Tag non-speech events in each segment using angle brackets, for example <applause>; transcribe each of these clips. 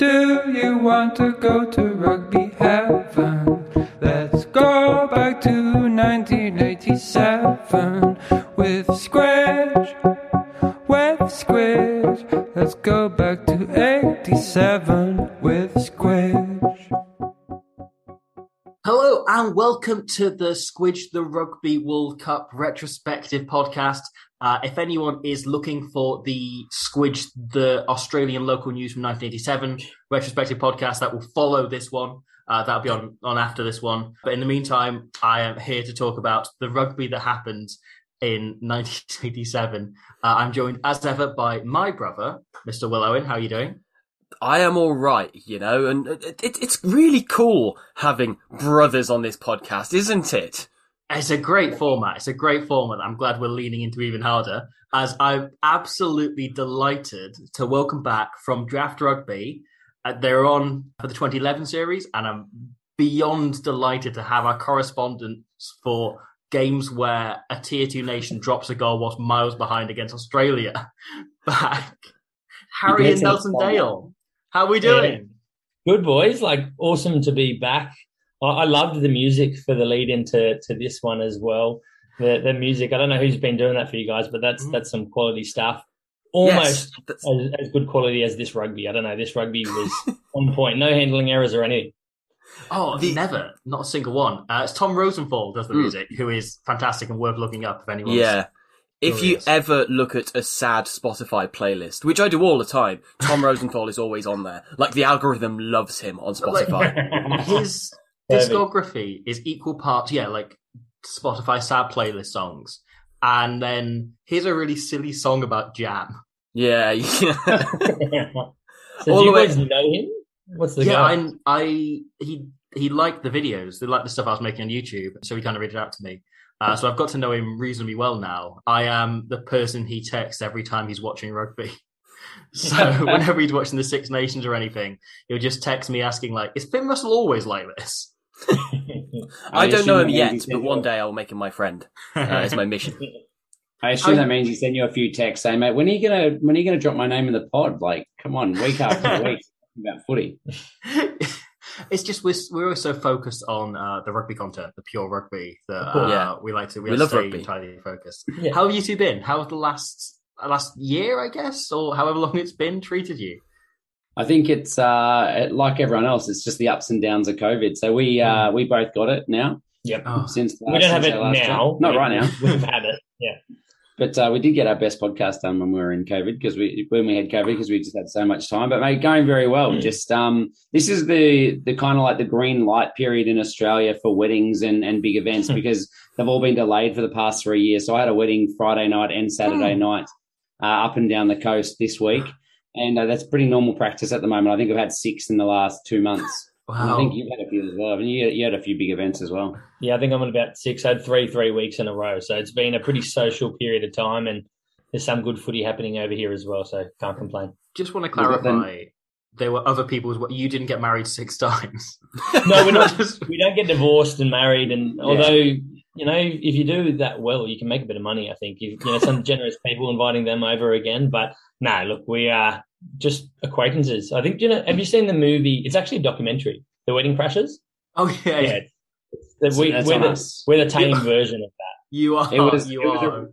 Do you want to go to rugby heaven? Let's go back to 1987 with Squidge, with Squidge. Let's go back to 87 with Squidge. Hello and welcome to the Squidge the Rugby World Cup retrospective podcast. Uh, if anyone is looking for the Squidge the Australian local news from 1987 retrospective podcast, that will follow this one. Uh, that'll be on, on after this one. But in the meantime, I am here to talk about the rugby that happened in 1987. Uh, I'm joined as ever by my brother, Mr. Will Owen. How are you doing? I am all right, you know, and it, it, it's really cool having brothers on this podcast, isn't it? It's a great format. It's a great format. I'm glad we're leaning into even harder. As I'm absolutely delighted to welcome back from Draft Rugby. Uh, they're on for the 2011 series, and I'm beyond delighted to have our correspondents for games where a tier two nation drops a goal whilst miles behind against Australia <laughs> back. Harry and Nelson. Dale. How are we doing? Good boys, like awesome to be back. I, I loved the music for the lead into to this one as well. The the music, I don't know who's been doing that for you guys, but that's Mm. that's some quality stuff. Almost Yes, as, as good quality as this rugby. I don't know. This rugby was <laughs> on point. No handling errors or anything. Oh, The- never. Not a single one. Uh, it's Tom Rosenthal does the Mm. music, who is fantastic and worth looking up if anyone's yeah. If oh, you Glorious. ever look at a sad Spotify playlist, which I do all the time, Tom Rosenthal is always on there. Like the algorithm loves him on But, like, Spotify. <laughs> his discography is equal parts, yeah, like Spotify sad playlist songs. And then here's a really silly song about jam. yeah, <laughs> yeah. <laughs> so do All the you way- guys know him? What's the yeah, guy? I, I, he, he liked the videos. They liked the stuff I was making on YouTube, so he kind of reached out to me. Uh, so I've got to know him reasonably well now. I am the person he texts every time he's watching rugby. <laughs> So <laughs> whenever he's watching the Six Nations or anything, he'll just text me asking like, "Is Finn Russell always like this?" <laughs> I don't know him yet, but one day I'll make him my friend. Uh, it's my mission. I assume How- that means he sent you a few texts saying, "Mate, when are you gonna when are you gonna drop my name in the pod? Like, come on, week after week about footy." It's just we're we're always so focused on uh, the rugby content, the pure rugby that uh, Yeah. we like to we, We like to love stay rugby. entirely focused. <laughs> Yeah. How have you two been? How have the last uh, last year, I guess, or however long it's been, treated you? I think it's uh, like everyone else. It's just the ups and downs of COVID. So we uh, we both got it now. Yep. Oh, Since we don't have it now. chat. not right now. <laughs> We've had it. Yeah. But uh, we did get our best podcast done when we were in COVID because we when we had COVID because we just had so much time. But mate, going very well. Mm. Just um, this is the the kind of like the green light period in Australia for weddings and and big events because they've all been delayed for the past three years. So I had a wedding Friday night and Saturday night uh, up and down the coast this week, and uh, that's pretty normal practice at the moment. I think I've had six in the last two months. And I think you've had a few as well. And you, you had a few big events as well. Yeah, I think I'm at about six. I had three, three weeks in a row. So it's been a pretty social period of time, and there's some good footy happening over here as well. So can't complain. Just want to Was it then- clarify. There were other people's. What you didn't get married six <laughs> times. No, we're not. <laughs> We don't get divorced and married, and although you know, if you do that well, you can make a bit of money. I think you, you know some <laughs> generous people inviting them over again. But no, look, we are just acquaintances. I think you know. Have you seen the movie? It's actually a documentary, The Wedding Crashers. oh yeah, yeah. That we, That's we're, the, we're the tame version of that. You are. It was- you it was a- are.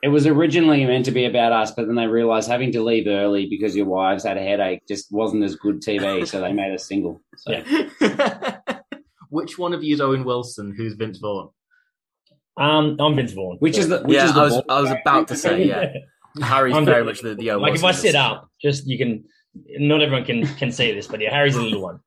It was originally meant to be about us, but then they realized having to leave early because your wives had a headache just wasn't as good TV, so they made us single. So Yeah. <laughs> Which one of you is Owen Wilson? Who's Vince Vaughn? Um, I'm Vince Vaughn. which is the which yeah, is the I was I was about to say yeah. <laughs> Harry's I'm very much the the Owen like if I sit up, just you can. Not everyone can can see this, but yeah, Harry's a little one.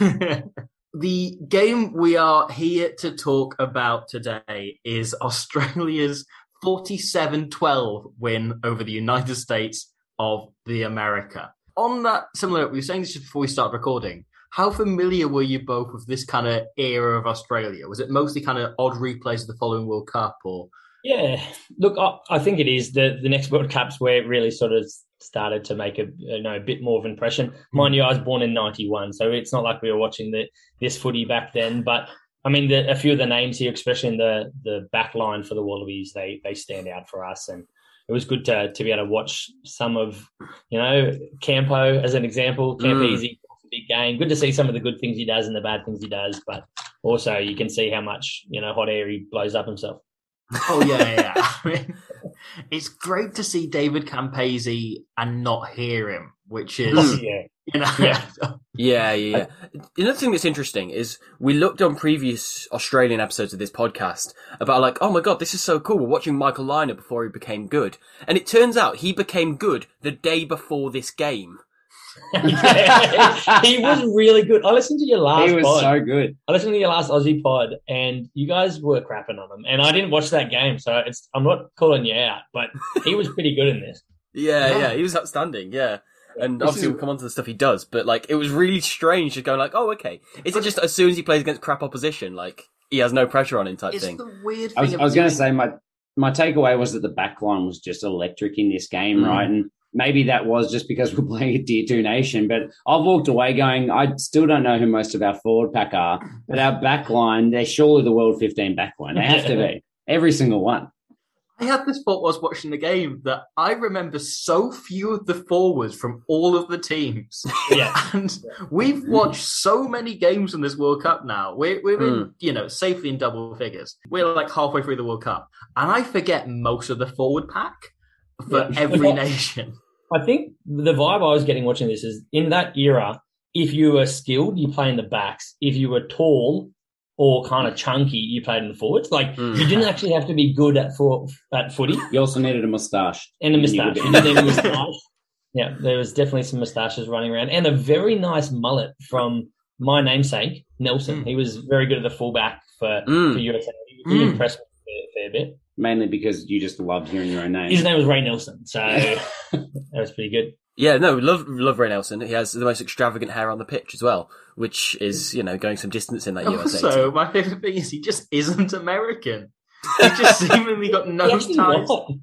<laughs> the game we are here to talk about today is Australia's 47 12 win over the United States of the America. On that similar, we were saying this just before we start recording. How familiar were you both with this kind of era of Australia? Was it mostly kind of odd replays of the following World Cup, or Yeah, look, I, I think it is the the next World Cup's where it really sort of started to make a you know a bit more of an impression. Mind you, I was born in '91, so it's not like we were watching the this footy back then. But I mean, the, a few of the names here, especially in the the back line for the Wallabies, they they stand out for us, and it was good to to be able to watch some of you know Campo as an example. Camp Mm. Easy, big game. Good to see some of the good things he does and the bad things he does, but also you can see how much you know hot air he blows up himself. Oh yeah, yeah. yeah. <laughs> I mean, it's great to see David Campese and not hear him, which is yeah. you know. <laughs> Yeah. Yeah, yeah, yeah. Another thing that's interesting is we looked on previous Australian episodes of this podcast about like, oh my god, this is so cool. We're watching Michael Lynagh before he became good, and it turns out he became good the day before this game. <laughs> he was really good. I listened to your last he was pod. so good. I listened to your last Aussie pod, and you guys were crapping on him. And I didn't watch that game, so it's I'm not calling you out, but he was pretty good in this. <laughs> Yeah, Yeah. yeah, he was outstanding. Yeah. And This obviously is- we'll come on to the stuff he does, but like it was really strange just going like, oh okay. Is it just as soon as he plays against crap opposition, like he has no pressure on him type It's thing? the weird thing. I was, was going to say my my takeaway was that the back line was just electric in this game, Mm. right? And maybe that was just because we're playing a tier two nation. But I've walked away going, I still don't know who most of our forward pack are, but our back line, they're surely the world fifteen back line. They have to be <laughs> every single one. I had this thought whilst watching the game that I remember so few of the forwards from all of the teams. <laughs> Yeah. And we've watched so many games in this World Cup now. We're, we're in, Hmm. you know, safely in double figures. We're like halfway through the World Cup. And I forget most of the forward pack for Yeah. every nation. I think the vibe I was getting watching this is in that era, if you were skilled, you play in the backs. If you were tall or kind of chunky, you played in the forwards. Like Mm. you didn't actually have to be good at for, at footy You also needed a moustache and a moustache. would- You didn't a <laughs> moustache. Yeah, there was definitely some moustaches running around and a very nice mullet from my namesake Nelson. Mm. He was very good at the fullback for, Mm. for USA. He, he Mm. impressed me a fair, fair bit. Mainly because you just loved hearing your own name. His name was Ray Nelson, so <laughs> <laughs> that was pretty good. Yeah, no, love love Ray Nelson. He has the most extravagant hair on the pitch as well, which is you know going some distance in that USA. Also, team. my favorite thing is he just isn't American. He just <laughs> seemingly got no He ties. was.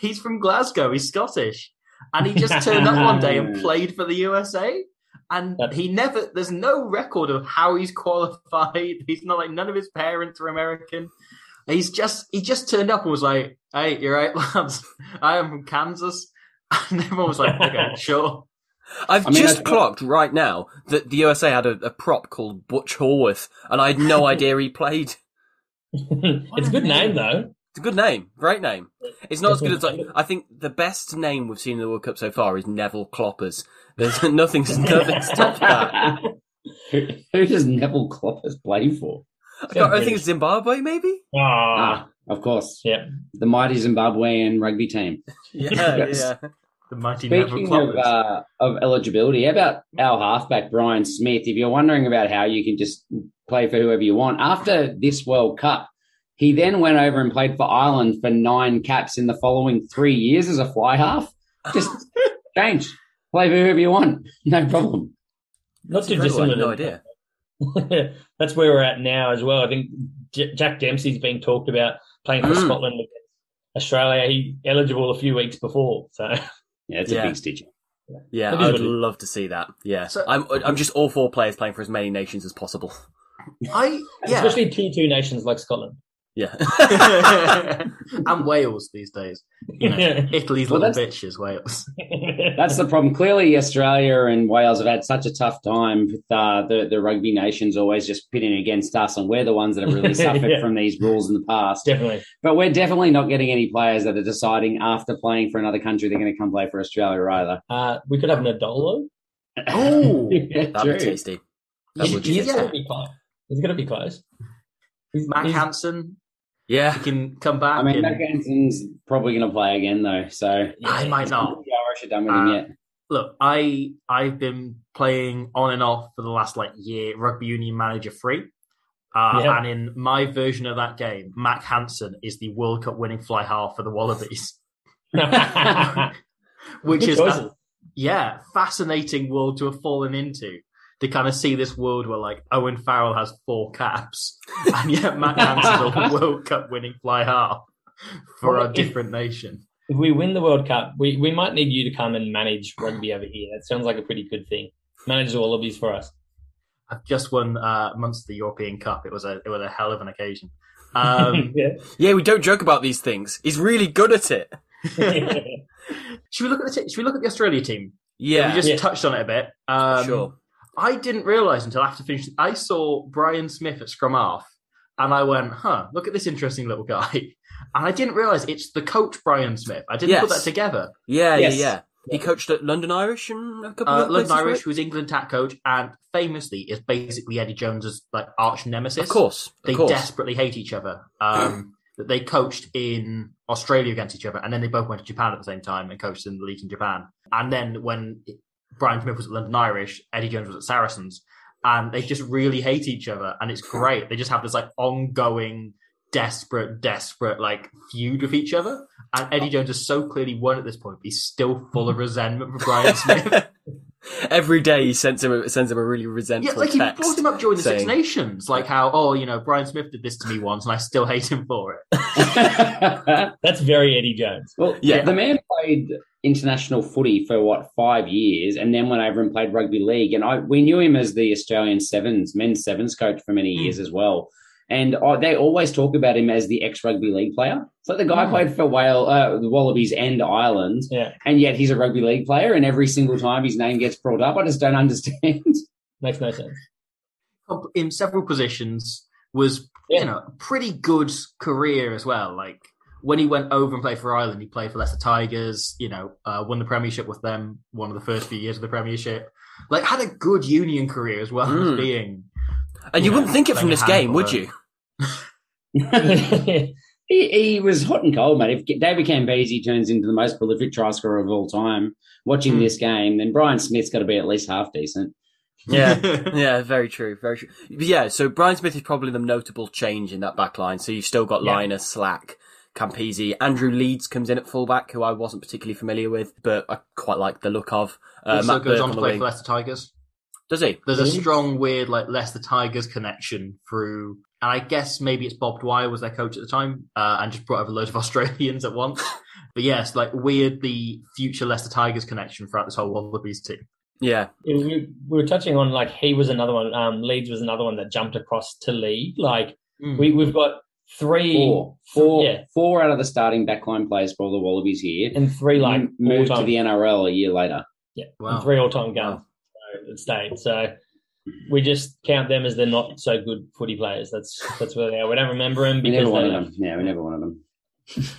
He's from Glasgow. He's Scottish, and he just turned up one day and played for the USA. And he never. There's no record of how he's qualified. He's not like none of his parents are American. He's just he just turned up and was like, "Hey, you're right, <laughs> lads. I am from Kansas." <laughs> And everyone was like, "Okay, <laughs> sure." I've I mean, just I- clocked right now that the USA had a, a prop called Butch Horworth, and I had no idea he played. it's a good name though. It's a good name, great name. It's not as good as like, I think the best name we've seen in the World Cup so far is Neville Kloppers. There's nothing, nothing stops that. who, who does Neville Kloppers play for? I, can't- I think it's Zimbabwe, maybe. Ah, Ah, of course, yeah. the mighty Zimbabwean rugby team. <laughs> Yeah, <laughs> Yes. yeah. The mighty Speaking of uh, of eligibility, how about our halfback Brian Smith? If you're wondering about how you can just play for whoever you want, after this World Cup, he then went over and played for Ireland for nine caps in the following three years as a fly half. Just <laughs> change, play for whoever you want, no problem. Not too Incredible, dissimilar. no idea. <laughs> That's where we're at now as well. I think J- Jack Dempsey's being talked about playing for Mm. Scotland against Australia. He eligible a few weeks before, so Yeah, it's Yeah. a big stitch. Yeah, It is I'd what it is. love to see that. Yeah, So- I'm I'm just all for players playing for as many nations as possible. I <laughs> yeah. especially tier two nations like Scotland. Yeah, <laughs> <laughs> and Wales these days. You know, <laughs> Italy's Well, little that's- bitches, Wales. That's the problem. Clearly, Australia and Wales have had such a tough time with uh, the the rugby nations always just pitting against us, and we're the ones that have really suffered Yeah. from these rules in the past. definitely. But we're definitely not getting any players that are deciding after playing for another country they're going to come play for Australia either. Uh, we could have Oh, Nadolo. that'd True. be tasty. That He's, would be he's tasty. going to be close. He's going to be close. He's, Matt he's- Hansen, Yeah, he can come back. I mean, and, Matt probably going to play again though, so I might not. the Irish are done with him Uh, yet. Look, I I've been playing on and off for the last like year rugby union manager free. Uh, Yeah. And in my version of that game, Mack Hansen is the World Cup winning fly half for the Wallabies. <laughs> <laughs> which Good is choices. a, yeah, fascinating world to have fallen into. To kind of see this world where like Owen Farrell has four caps, <laughs> and yet Mack Hansen's a <laughs> World Cup winning fly half for Well, a if- different nation. If we win the World Cup, we, we might need you to come and manage rugby over here. That sounds like a pretty good thing. Manage the Wallabies for us. I've just won uh, Munster European Cup. It was a it was a hell of an occasion. <laughs> Um, yeah. Yeah, we don't joke about these things. He's really good at it. should we look at the t- should we look at the Australia team? Yeah, we just Yeah. touched on it a bit. Um, sure. I didn't realise until after finishing. I saw Brian Smith at scrum half, and I went, "Huh, look at this interesting little guy." <laughs> And I didn't realise it's the coach Brian Smith. I didn't put that together. Yeah, Yes. yeah, yeah. He coached at London Irish and a couple Uh, of London places, Irish, right? who's England tack coach, and famously is basically Eddie Jones's like arch nemesis. Of course, of they course. desperately hate each other. Um, <clears throat> that they coached in Australia against each other, and then they both went to Japan at the same time and coached in the league in Japan. And then when Brian Smith was at London Irish, Eddie Jones was at Saracens, and they just really hate each other, and it's great. They just have this like ongoing, desperate, desperate like feud with each other. And Eddie Jones is so clearly won at this point. but He's still full of resentment for Brian Smith. <laughs> Every day he sends him a, sends him a really resentful Yeah, resentful like he text. brought him up during the Six Nations, like how, oh, you know, Brian Smith did this to me once, and I still hate him for it. <laughs> <laughs> That's very Eddie Jones. well, Yeah. the man played international footy for what five years, and then went over and played rugby league. And I we knew him as the Australian sevens, men's sevens coach for many Hmm. years as well. And I, they always talk about him as the ex rugby league player. So the guy Hmm. played for Wales, uh, the Wallabies and Ireland, Yeah, and yet he's a rugby league player. And every single time his name gets brought up, I just don't understand. <laughs> makes no sense. in several positions was Yeah. you know pretty good career as well. Like when he went over and played for Ireland, he played for Leicester Tigers. You know, uh, won the Premiership with them. One of the first few years of the Premiership. Like had a good union career as well Mm. as being. and you Yeah, wouldn't think it from this game, would you? <laughs> <laughs> he, he was hot and cold, mate. If David Campese turns into the most prolific try scorer of all time, watching Hmm. this game, then Brian Smith's got to be at least half decent. Yeah, <laughs> yeah, very true, very true. But yeah, so Brian Smith is probably the notable change in that back line. So you've still got Yeah. Lynagh, Slack, Campese. Andrew Leeds comes in at fullback, who I wasn't particularly familiar with, but I quite like the look of. Uh, also Matt goes Burke on on to the play wing. for Leicester Tigers. Does he? There's a strong, weird, like Leicester Tigers connection through, and I guess maybe it's Bob Dwyer was their coach at the time, uh, and just brought over loads of <laughs> Australians at once. but yes, like weird the future Leicester Tigers connection throughout this whole Wallabies team. Yeah, we, we were touching on like he was another one. Um, Leeds was another one that jumped across to lead. Like we we've got three, Four, four, yeah, four out of the starting backline players for the Wallabies here and three like m- moved to the NRL a year later. yeah, Wow. and three all-time guns so, that stayed. So we just count them as the not so good footy players. That's that's where they are. We don't remember them We because never wanted they're- them. Yeah, we never wanted them.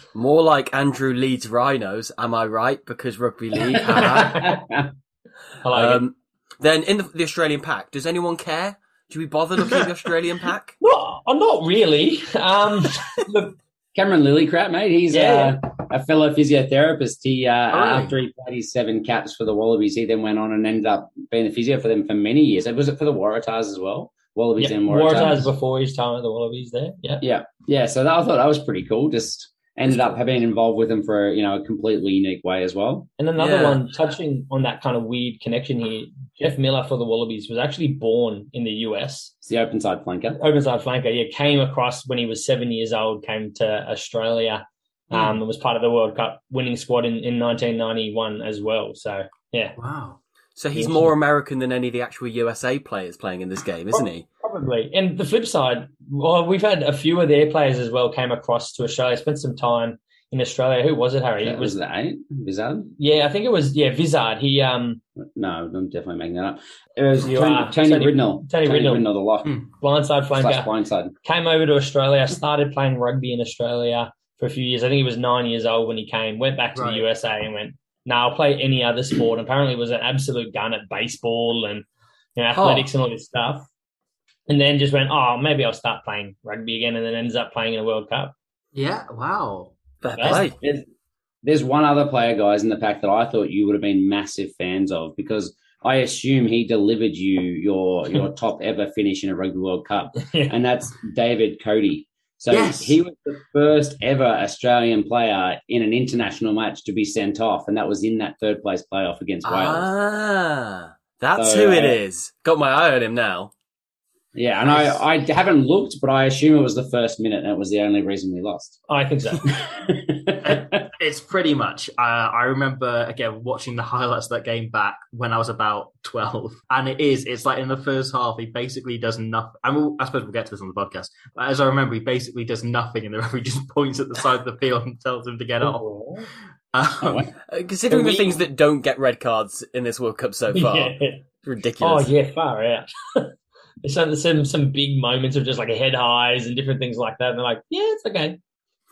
<laughs> more like Andrew Leeds Rhinos. Am I right? Because rugby league. haha. <laughs> I like it. um, then in the, the Australian pack, does anyone care? Do we bother looking at the Australian <laughs> pack? Well, I'm not really. Um, <laughs> Cameron Lillicrap, mate. He's Yeah. uh, a fellow physiotherapist. He uh, Oh, after he played his seven caps for the Wallabies, he then went on and ended up being the physio for them for many years. Was it for the Waratahs as well? Wallabies yeah, and Waratahs Waratahs. before his time at the Wallabies. There, yeah. Yeah, yeah. So that, I thought that was pretty cool. Just ended up being involved with them for you know a completely unique way as well. And another Yeah. one, touching on that kind of weird connection here, Jeff Miller for the Wallabies was actually born in the US. It's the open side flanker. Open side flanker, yeah, came across when he was seven years old, came to Australia, um, and was part of the World Cup winning squad in, in 1991 as well. So, yeah, Wow. So he's more American than any of the actual USA players playing in this game, isn't he? Probably. And the flip side, well, we've had a few of their players as well came across to Australia, spent some time in Australia. Who was it, Harry? That It was was, the eight. Vizard? yeah, I think it was, yeah, Vizard. He, um, No, I'm definitely making that up. It was You Tony, are. Tony, Tony- Ridnell. Tony Ridnell. the lock. Hmm. blindside Slash flanker. blindside. came over to Australia, started playing rugby in Australia for a few years. I think he was nine years old when he came, went back to Right. the USA and went, no, I'll play any other sport. And apparently was an absolute gun at baseball and you know, athletics and all this stuff. And then just went, oh, maybe I'll start playing rugby again. And then ends up playing in a World Cup. Yeah. Wow. Fair That's- play. There's, there's one other player, guys, in the pack that I thought you would have been massive fans of because I assume he delivered you your your <laughs> top ever finish in a Rugby World Cup, Yeah. and that's David Codey. So Yes. he was the first ever Australian player in an international match to be sent off, and that was in that third place playoff against Wales. Ah, that's So, who it uh, is. Got my eye on him now. Yeah, and I, I haven't looked, but I assume it was the first minute, and it was the only reason we lost. I think so. <laughs> It's pretty much. Uh, I remember again watching the highlights of that game back when I was about twelve, and it is. It's like in the first half, he basically does nothing. I, mean, I suppose we'll get to this on the podcast. But as I remember, he basically does nothing, and the <laughs> referee just points at the side of the field and tells him to get off. Um, Uh, considering the things that don't get red cards in this World Cup so far, <laughs> yeah. it's Oh yeah, far out. There's some, some some big moments of just like head highs and different things like that. And they're like, yeah, it's okay.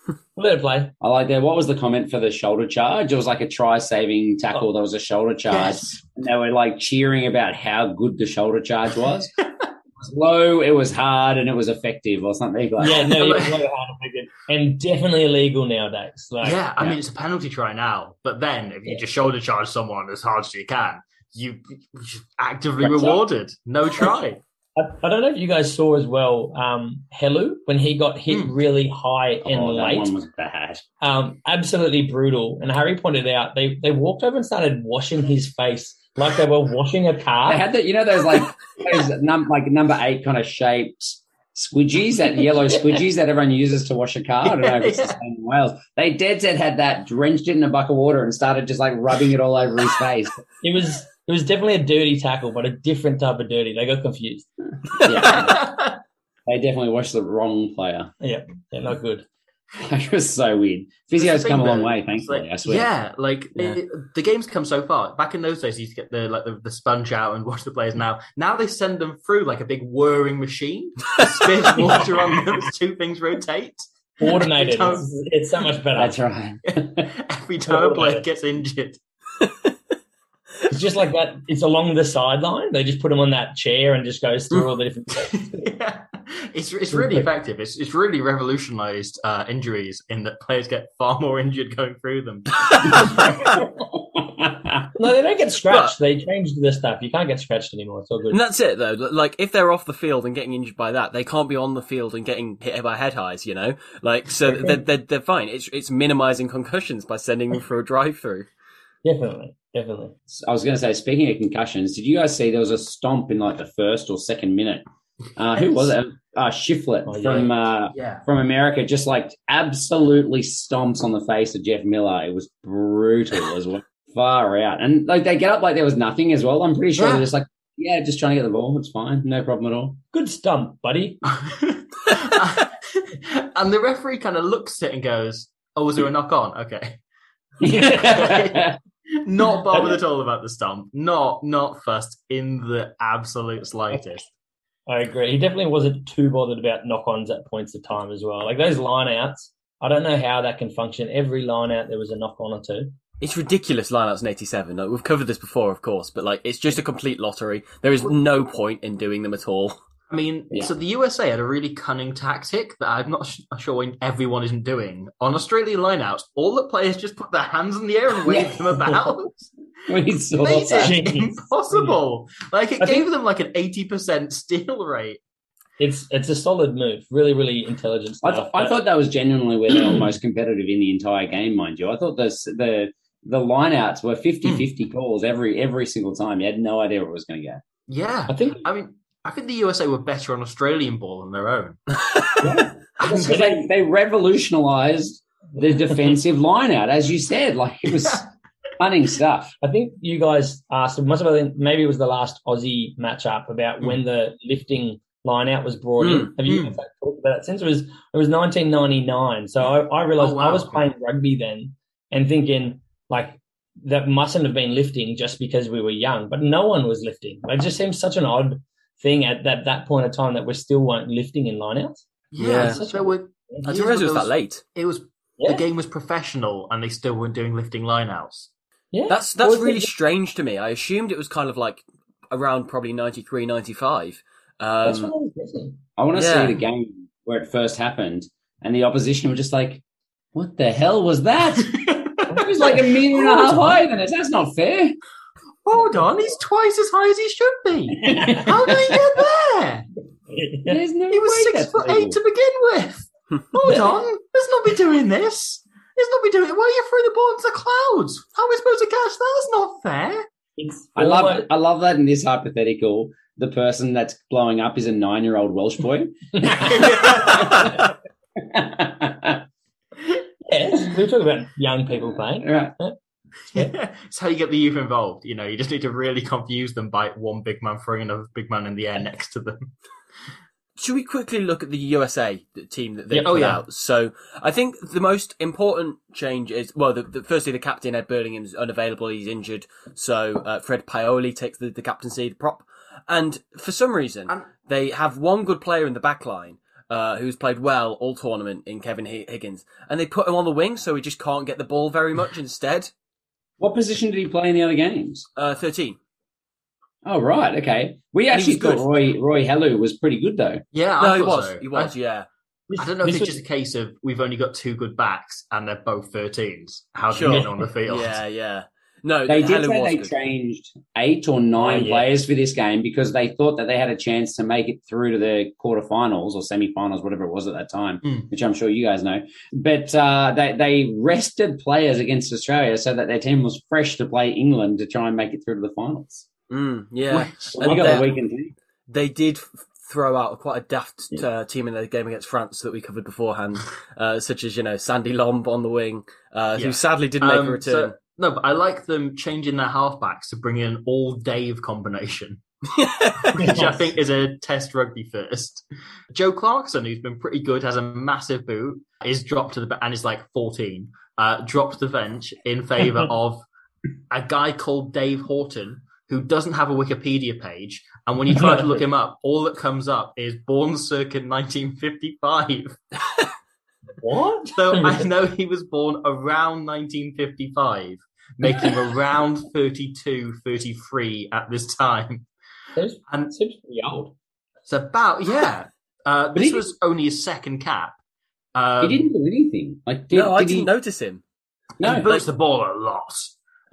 <laughs> Let it play. I like that. What was the comment for the shoulder charge? It was like a try saving oh. tackle. There was a shoulder charge. yes. And they were like cheering about how good the shoulder charge was. <laughs> it was low, it was hard, and it was effective or something like Yeah, no, Like- it's very hard to make and definitely illegal nowadays. Like, yeah, I yeah. mean it's a penalty try now, but then if you just shoulder charge someone as hard as you can, you you're actively That's up. rewarded. No try. <laughs> I, I don't know if you guys saw as well, um, Helu when he got hit Hmm. really high and Oh, that late. one was bad. um, absolutely brutal. And Harry pointed out they they walked over and started washing his face like they were washing a car. They had that, you know, those like <laughs> those num- like number eight kind of shaped squidgies, that yellow <laughs> squidgies that everyone uses to wash a car. I don't know if it's the same in Wales. They dead set had that, drenched it in a bucket of water, and started just like rubbing it all over his <laughs> face. it was it was definitely a dirty tackle, but a different type of dirty. They got confused. Yeah, <laughs> they definitely watched the wrong player. Yeah, yeah, not good. <laughs> That was so weird. That's Physio's come a long way, thankfully. like- I swear. Yeah, like Yeah. It, the game's come so far. Back in those days, you used to get the like the, the sponge out and <laughs> wash the players. Now, now they send them through like a big whirring machine. Spits water on them. Two things rotate. Automated. Every It's, it's so much better. That's right. Every time a player gets injured. It's just like that. It's along the sideline. They just put him on that chair and just goes through all the different. <laughs> yeah. It's it's really effective. It's it's really revolutionised uh, injuries in that players get far more injured going through them. <laughs> No, they don't get scratched. they changed the stuff. You can't get scratched anymore. It's all good. And that's it, though. Like, if they're off the field and getting injured by that, they can't be on the field and getting hit by head highs, you know? Like, so they're, they're, they're fine. It's, it's minimizing concussions by sending them for a drive through. Definitely, definitely. I was going to say, speaking of concussions, did you guys see there was a stomp in like the first or second minute? Uh, who was it? Uh, Shiflet Oh, yeah. from uh, Yeah. from America, just like absolutely stomps on the face of Jeff Miller. It was brutal as well, <laughs> far out. And like they get up like there was nothing as well. I'm pretty sure Yeah. they're just like, yeah, just trying to get the ball. It's fine, no problem at all. Good stump, buddy. <laughs> <laughs> and the referee kind of looks at it and goes, "Oh, was there a knock on? Okay." Not bothered at all about the stump. Not not fussed in the absolute slightest. <laughs> I agree. He definitely wasn't too bothered about knock-ons at points of time as well. Like those line-outs, I don't know how that can function. Every line-out there was a knock-on or two. It's ridiculous lineouts in 87. Like, we've covered this before, of course, but like, it's just a complete lottery. There is no point in doing them at all. <laughs> I mean, Yeah. so the USA had a really cunning tactic that I'm not sh- sure everyone isn't doing. On Australian lineouts, all the players just put their hands in the air and wave them <laughs> about. we saw Made that. it Jeez. impossible. Like it I gave think- them like an eighty percent steal rate. It's it's a solid move. Really, really intelligent I, stuff. th- I thought that was genuinely where they were most competitive in the entire game, mind you. I thought the the the lineouts were 50-50 hmm. calls every every single time. You had no idea what it was going to go. Yeah, I think I mean, I think the USA were better on Australian ball than their own. <laughs> <laughs> Because they, they revolutionized the defensive lineout, as you said. Like it was <laughs> stunning stuff. I think you guys asked. It must have been maybe it was the last Aussie matchup about when the lifting line out was brought in. Mm, Have you mm. talked about that since? It was it was 1999. So I, I realized Oh, wow, I was playing rugby then and thinking like that mustn't have been lifting just because we were young, but no one was lifting. It just seems such an odd thing at that that point of time that we still weren't lifting in lineouts. Yeah, Yeah. so there were. I years didn't realize it was that late. It was Yeah, the game was professional, and they still weren't doing lifting lineouts. yeah. That's, that's Well, really the- strange to me. I assumed it was kind of like around probably 93, 95. That's what I Um, was guessing. I want to Yeah. see the game where it first happened, and the opposition were just like, "What the hell was that?" <laughs> it was like a meter and a half higher than us. That's not fair. Hold on, he's twice as high as he should be. <laughs> How did he get there? There's no He was way six foot eight to begin with. Hold on, let's not be doing this. Let's not be doing it. Why are you throwing the ball into the clouds? How are we supposed to catch that? That's not fair. It's I love almost- I love that in this hypothetical, the person that's blowing up is a nine year old Welsh boy. <laughs> <laughs> Yes, we were talking about young people playing. right. <laughs> it's how you get the youth involved. You know, you just need to really confuse them by one big man throwing another big man in the air next to them. <laughs> Should we quickly look at the USA the team that they Yeah. put Oh, yeah. out? So I think the most important change is well, the, the, firstly the captain Ed Burlingham is unavailable; he's injured. So uh, Fred Paoli takes the, the captaincy, the prop, and for some reason they have one good player in the back line. Uh, who's played well all tournament in Kevin Higgins, and they put him on the wing, so he just can't get the ball very much. Instead, What position did he play in the other games? uh, thirteen. Oh right, okay. We And actually thought good. Roy Roy Helu was pretty good though. Yeah, No, I he was. so. He was. I, yeah. I don't know if This it's was- just a case of we've only got two good backs and they're both 13s. How do Sure. you get on the field? <laughs> Yeah, yeah. No, They did say they good. changed eight or nine Oh, yeah. players for this game because they thought that they had a chance to make it through to the quarterfinals or semifinals, whatever it was at that time, Mm. which I'm sure you guys know. But uh, they they rested players against Australia so that their team was fresh to play England to try and make it through to the finals. Mm, yeah. Which- They got they- the weekend team. they did throw out quite a daft uh, team in the game against France that we covered beforehand, uh, such as you know Sandy Lomb on the wing, uh, Yeah. who sadly didn't make a Um, return. so- no, but I like them changing their halfbacks to bring in all Dave combination, <laughs> which I think is a test rugby first. Joe Clarkson, who's been pretty good, has a massive boot, is dropped to the and is like 14, uh, dropped the bench in favour <laughs> of a guy called Dave Horton, who doesn't have a Wikipedia page. And when you try to look <laughs> him up, all that comes up is born circa 1955. What? So I know he was born around 1955, making <laughs> around 32, 33 at this time. Seems, And seems pretty old. it's about, yeah. <laughs> Uh, But this was only his second cap. Um, he didn't do anything. Like, did, no, I did didn't he? notice him. No, he boots the ball a lot.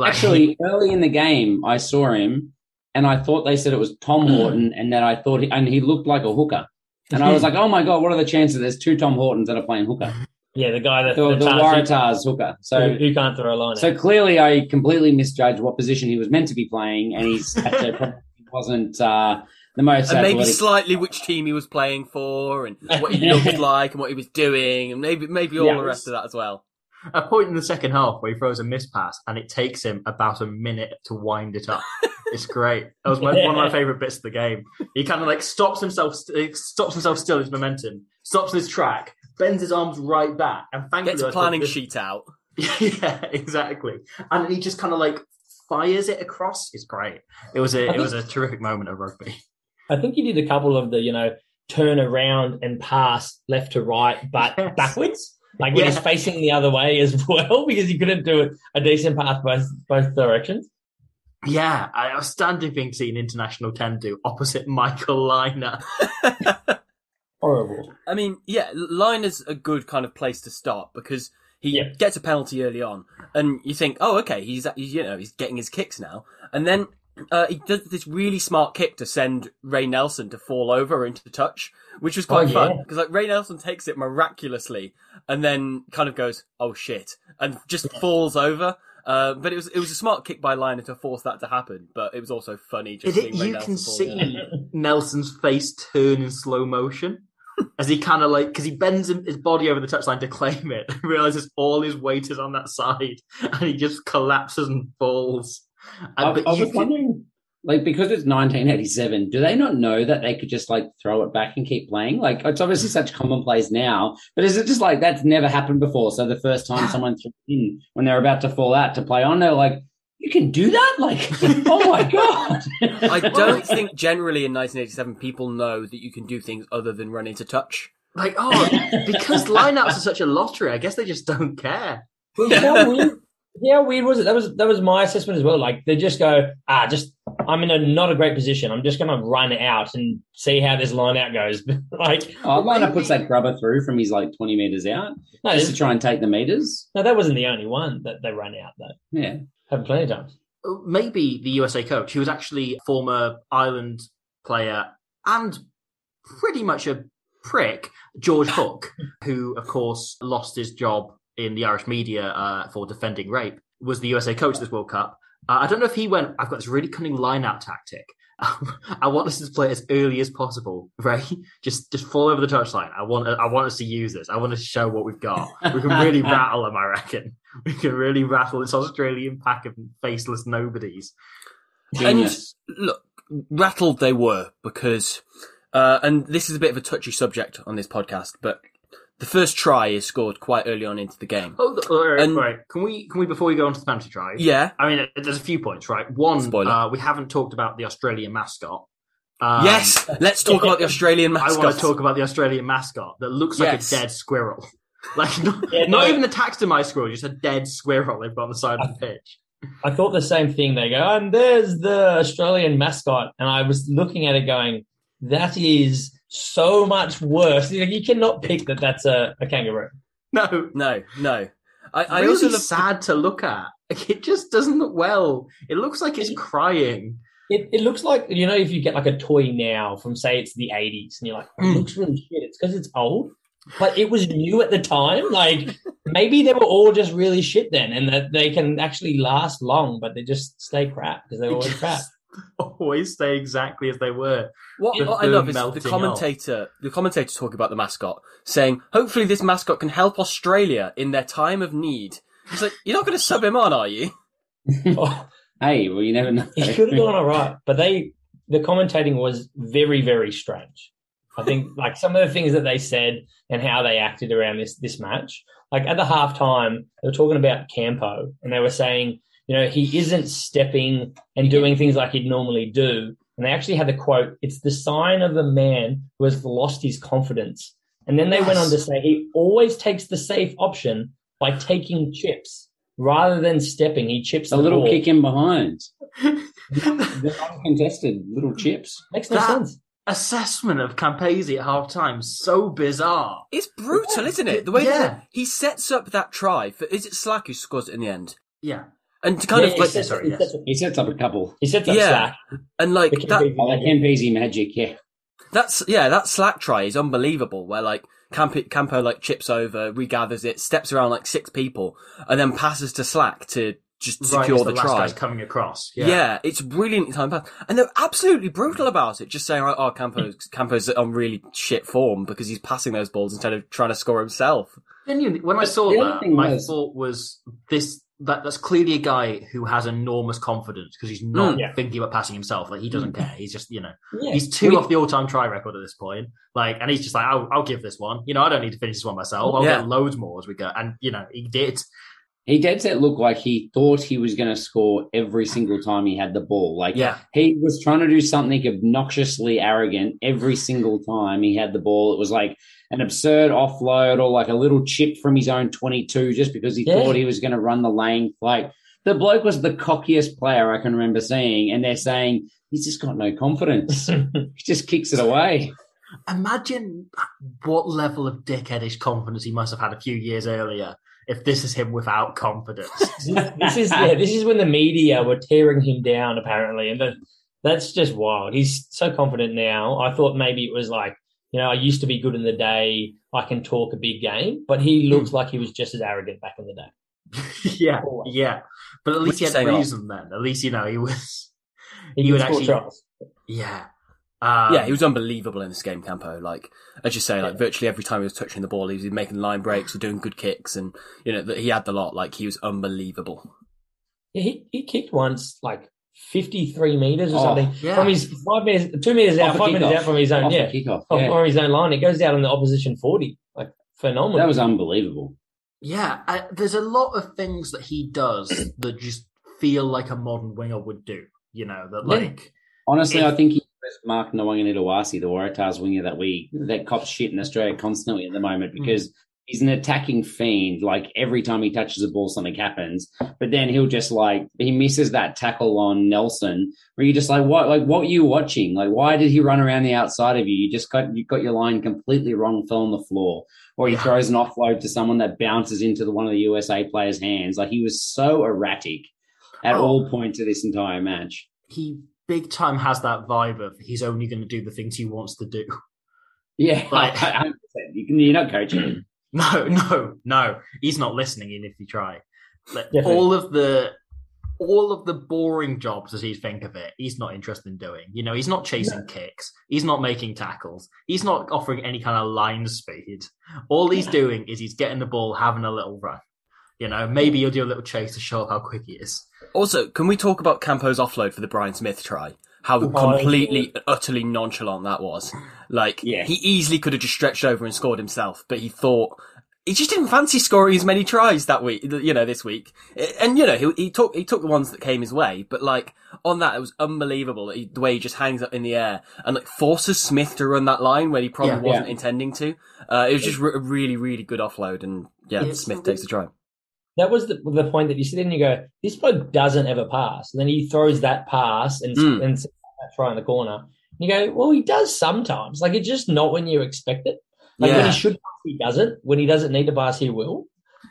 Like, Actually, early in the game, I saw him, and I thought they said it was Tom Horton, and then I thought, he, and he looked like a hooker, and I was <laughs> like, oh my god, what are the chances? There's two Tom Hortons that are playing hooker, Yeah, the guy that the, the the Waratahs hooker. So, who, who can't throw a line. so out. clearly, I completely misjudged what position he was meant to be playing, and he's actually probably wasn't uh, the most And maybe slightly which team he was playing for, and what he looked <laughs> like, and what he was doing, and maybe maybe all Yeah. the rest of that as well. a point in the second half where he throws a miss pass and it takes him about a minute to wind it up. <laughs> It's great. That was my, one of my favorite bits of the game. He kind of like stops himself, stops himself still his momentum, stops his track, bends his arms right back, and thankfully Gets a I thought planning this- sheet out. <laughs> yeah, exactly. And he just kind of like fires it across. It's great. It was a it was a terrific moment of rugby. I think he did a couple of the, you know, turn around and pass left to right, but Yes. backwards. Like when he's Yeah. facing the other way as <laughs> well, because he couldn't do a decent pass both both directions. Yeah, an outstanding thing to see an international ten do opposite Michael Lynagh. <laughs> Horrible. I mean, yeah, line is a good kind of place to start because he Yeah. gets a penalty early on, and you think, oh, okay, he's, he's you know he's getting his kicks now, and then uh, he does this really smart kick to send Ray Nelson to fall over into touch, which was quite Oh, fun yeah. because like Ray Nelson takes it miraculously and then kind of goes, oh shit, and just falls over. Uh, but it was it was a smart kick by Lynagh to force that to happen, but it was also funny just Is it seeing you Nelson can fall see. Nelson's face turn in slow motion as he kind of like because he bends his body over the touchline to claim it, <laughs> realizes all his weight is on that side, <laughs> and he just collapses and falls. I, I was wondering, like, because it's 1987, do they not know that they could just like throw it back and keep playing? Like, it's obviously such commonplace now, but is it just like that's never happened before? So the first time <sighs> someone threw in when they're about to fall out to play on, they're like, "You can do that!" Like, <laughs> oh my god! I don't think generally in 1987 people know that you can do things other than run into touch. like oh because lineouts are such a lottery. I guess they just don't care. How weird, how weird was it? That was that was my assessment as well. Like they just go, ah, just I'm in a not a great position. I'm just going to run out and see how this line out goes. <laughs> like, Oh, Lynagh puts that grubber through from his like 20 meters out no, just to try and take the meters. no, that wasn't the only one that they ran out. Though Yeah. Happened plenty of times. Maybe the USA coach, who was actually a former Ireland player and pretty much a prick, George <laughs> Hook, who of course lost his job in the Irish media uh, for defending rape, was the USA coach this World Cup. Uh, I don't know if he went. I've got this really cunning line-out tactic. <laughs> I want us to play as early as possible, right? Just just fall over the touchline. I want I want us to use this. I want to show what we've got. We can really <laughs> rattle them. I reckon we can really rattle this Australian pack of faceless nobodies. Genius. And look, rattled they were because, uh, and this is a bit of a touchy subject on this podcast, but the first try is scored quite early on into the game. Oh, all right, And- all right. Can we can we before we go on to the penalty try? Yeah. I mean, there's a few points, right? One, Spoiler. uh, we haven't talked about the Australian mascot. Um, yes. Let's talk about the Australian mascot. <laughs> I want to talk about the Australian mascot that looks like Yes. a dead squirrel. <laughs> Like not, Yeah, not no. even a taxidermized squirrel, just a dead squirrel they've got on the side of the pitch. I thought the same thing. They go, and there's the Australian mascot, and I was looking at it, going, that is so much worse. You cannot pick that that's a, a kangaroo. No, No, no. I, I really also love sad to look at. Like, it just doesn't look well. It looks like it's crying. It, it looks like you know if you get like a toy now from say it's the 80s and you're like it Mm. looks really shit it's because it's old but it was new at the time like <laughs> maybe they were all just really shit then and that they can actually last long but they just stay crap because they're always crap <laughs> Always stay exactly as they were. What, The what I love is the melting commentator, the commentator talking about the mascot, saying, hopefully this mascot can help Australia in their time of need. It's like, you're not going to sub him on, are you? <laughs> oh, Hey, well, you never know. He could have gone all right but they the commentating was very very strange i think like some of the things that they said and how they acted around this this match like at the halftime they were talking about campo and they were saying you know he isn't stepping and doing things like he'd normally do and they actually had the quote it's the sign of a man who has lost his confidence and then they went on to say he always takes the safe option by taking chips rather than stepping he chips a the little ball. kick in behind. <laughs> They're uncontested little chips. makes no That- sense Assessment of Campese at half time, so bizarre. It's brutal, isn't it? The way Yeah. that he sets up that try for, is it Slack who scores it in the end? Yeah. And to kind Yeah, of he like, sets- sorry, he yes. sets up- He sets up a couple. He sets up Yeah. slack. and like The that, Campese Oh, magic. Campese magic, yeah. That's yeah, that slack try is unbelievable. Where like Campo, Campo like chips over, regathers it, steps around like six people, and then passes to Slack to just secure as the, the last try. guy's coming across. Yeah. Yeah. it's brilliant time pass, and they're absolutely brutal about it. Just saying, like, "Oh, Campo's <clears throat> Campo's on really shit form because he's passing those balls instead of trying to score himself." Genuinely, when I saw that, thing my was- thought was this that that's clearly a guy who has enormous confidence because he's not Mm. Yeah. thinking about passing himself. Like he doesn't care. He's just you know Yeah. he's two We- off the all time try record at this point. Like, and he's just like, I'll, I'll give this one. You know, I don't need to finish this one myself. I'll Yeah. get loads more as we go. And you know, he did. He dead set looked like he thought he was going to score every single time he had the ball. Like Yeah. he was trying to do something obnoxiously arrogant every single time he had the ball. It was like an absurd offload or like a little chip from his own 22 just because he Yeah. thought he was going to run the lane. Like the bloke was the cockiest player I can remember seeing. And they're saying he's just got no confidence. <laughs> he just kicks it away. Imagine what level of dickheadish confidence he must have had a few years earlier. If this is him without confidence, <laughs> this is yeah, this is when the media were tearing him down apparently, and that that's just wild. He's so confident now. I thought maybe it was like you know I used to be good in the day. I can talk a big game, but he hmm. looks like he was just as arrogant back in the day. <laughs> yeah, yeah. But at least he had saying off. reason then. At least you know he was. He You can would actually- tries. Yeah. Um, yeah, he was unbelievable in this game, Campo. Like, as you say, like virtually every time he was touching the ball, he was making line breaks or doing good kicks, and you know that he had the lot. Like, he was unbelievable. Yeah, he he kicked once like fifty three meters or Oh, something yeah. from his five meters, two meters out, Off a five meters kickoff. out from his own Off yeah, the kickoff. off Yeah. from his own line. It goes out on the opposition forty, like phenomenal. That was unbelievable. Yeah, I, there's a lot of things that he does that just feel like a modern winger would do. You know that Yeah. like Honestly, If- I think he Mark Nawangani the Waratahs winger that we that cops shit in Australia constantly at the moment Hmm. because he's an attacking fiend. Like every time he touches the ball, something happens. But then he'll just like he misses that tackle on Nelson, where you're just like, what? Like what are you watching? Like why did he run around the outside of you? You just got you got your line completely wrong, fell on the floor, or he throws an offload to someone that bounces into the, one of the USA players' hands. Like he was so erratic at Oh. all points of this entire match. he big time has that vibe of he's only going to do the things he wants to do. Yeah, <laughs> Like- <laughs> 100%. You can, you're not coaching. <clears throat> No, no, no. He's not listening, even if you try. Like, all of the all of the boring jobs as he think of it, he's not interested in doing. You know, he's not chasing kicks. He's not making tackles. He's not offering any kind of line speed. All he's doing is he's getting the ball, having a little run. You know, maybe he'll do a little chase to show how quick he is. Also, can we talk about Campo's offload for the Brian Smith try? How completely, utterly nonchalant that was. Like, Yeah. he easily could have just stretched over and scored himself, but he thought he just didn't fancy scoring as many tries that week. You know, this week, and you know, he, he took he took the ones that came his way. But like on that, it was unbelievable that he, the way he just hangs up in the air and like forces Smith to run that line when he probably Yeah. wasn't Yeah. intending to. Uh, it was just re- a really, really good offload, and yeah, It's Smith takes the try. That was the, the point that you sit in and you go, this bloke doesn't ever pass. And then he throws that pass and, Mm. and try in the corner. And you go, well, he does sometimes. Like, it's just not when you expect it. Like, when he should pass, he doesn't. When he doesn't need to pass, he will.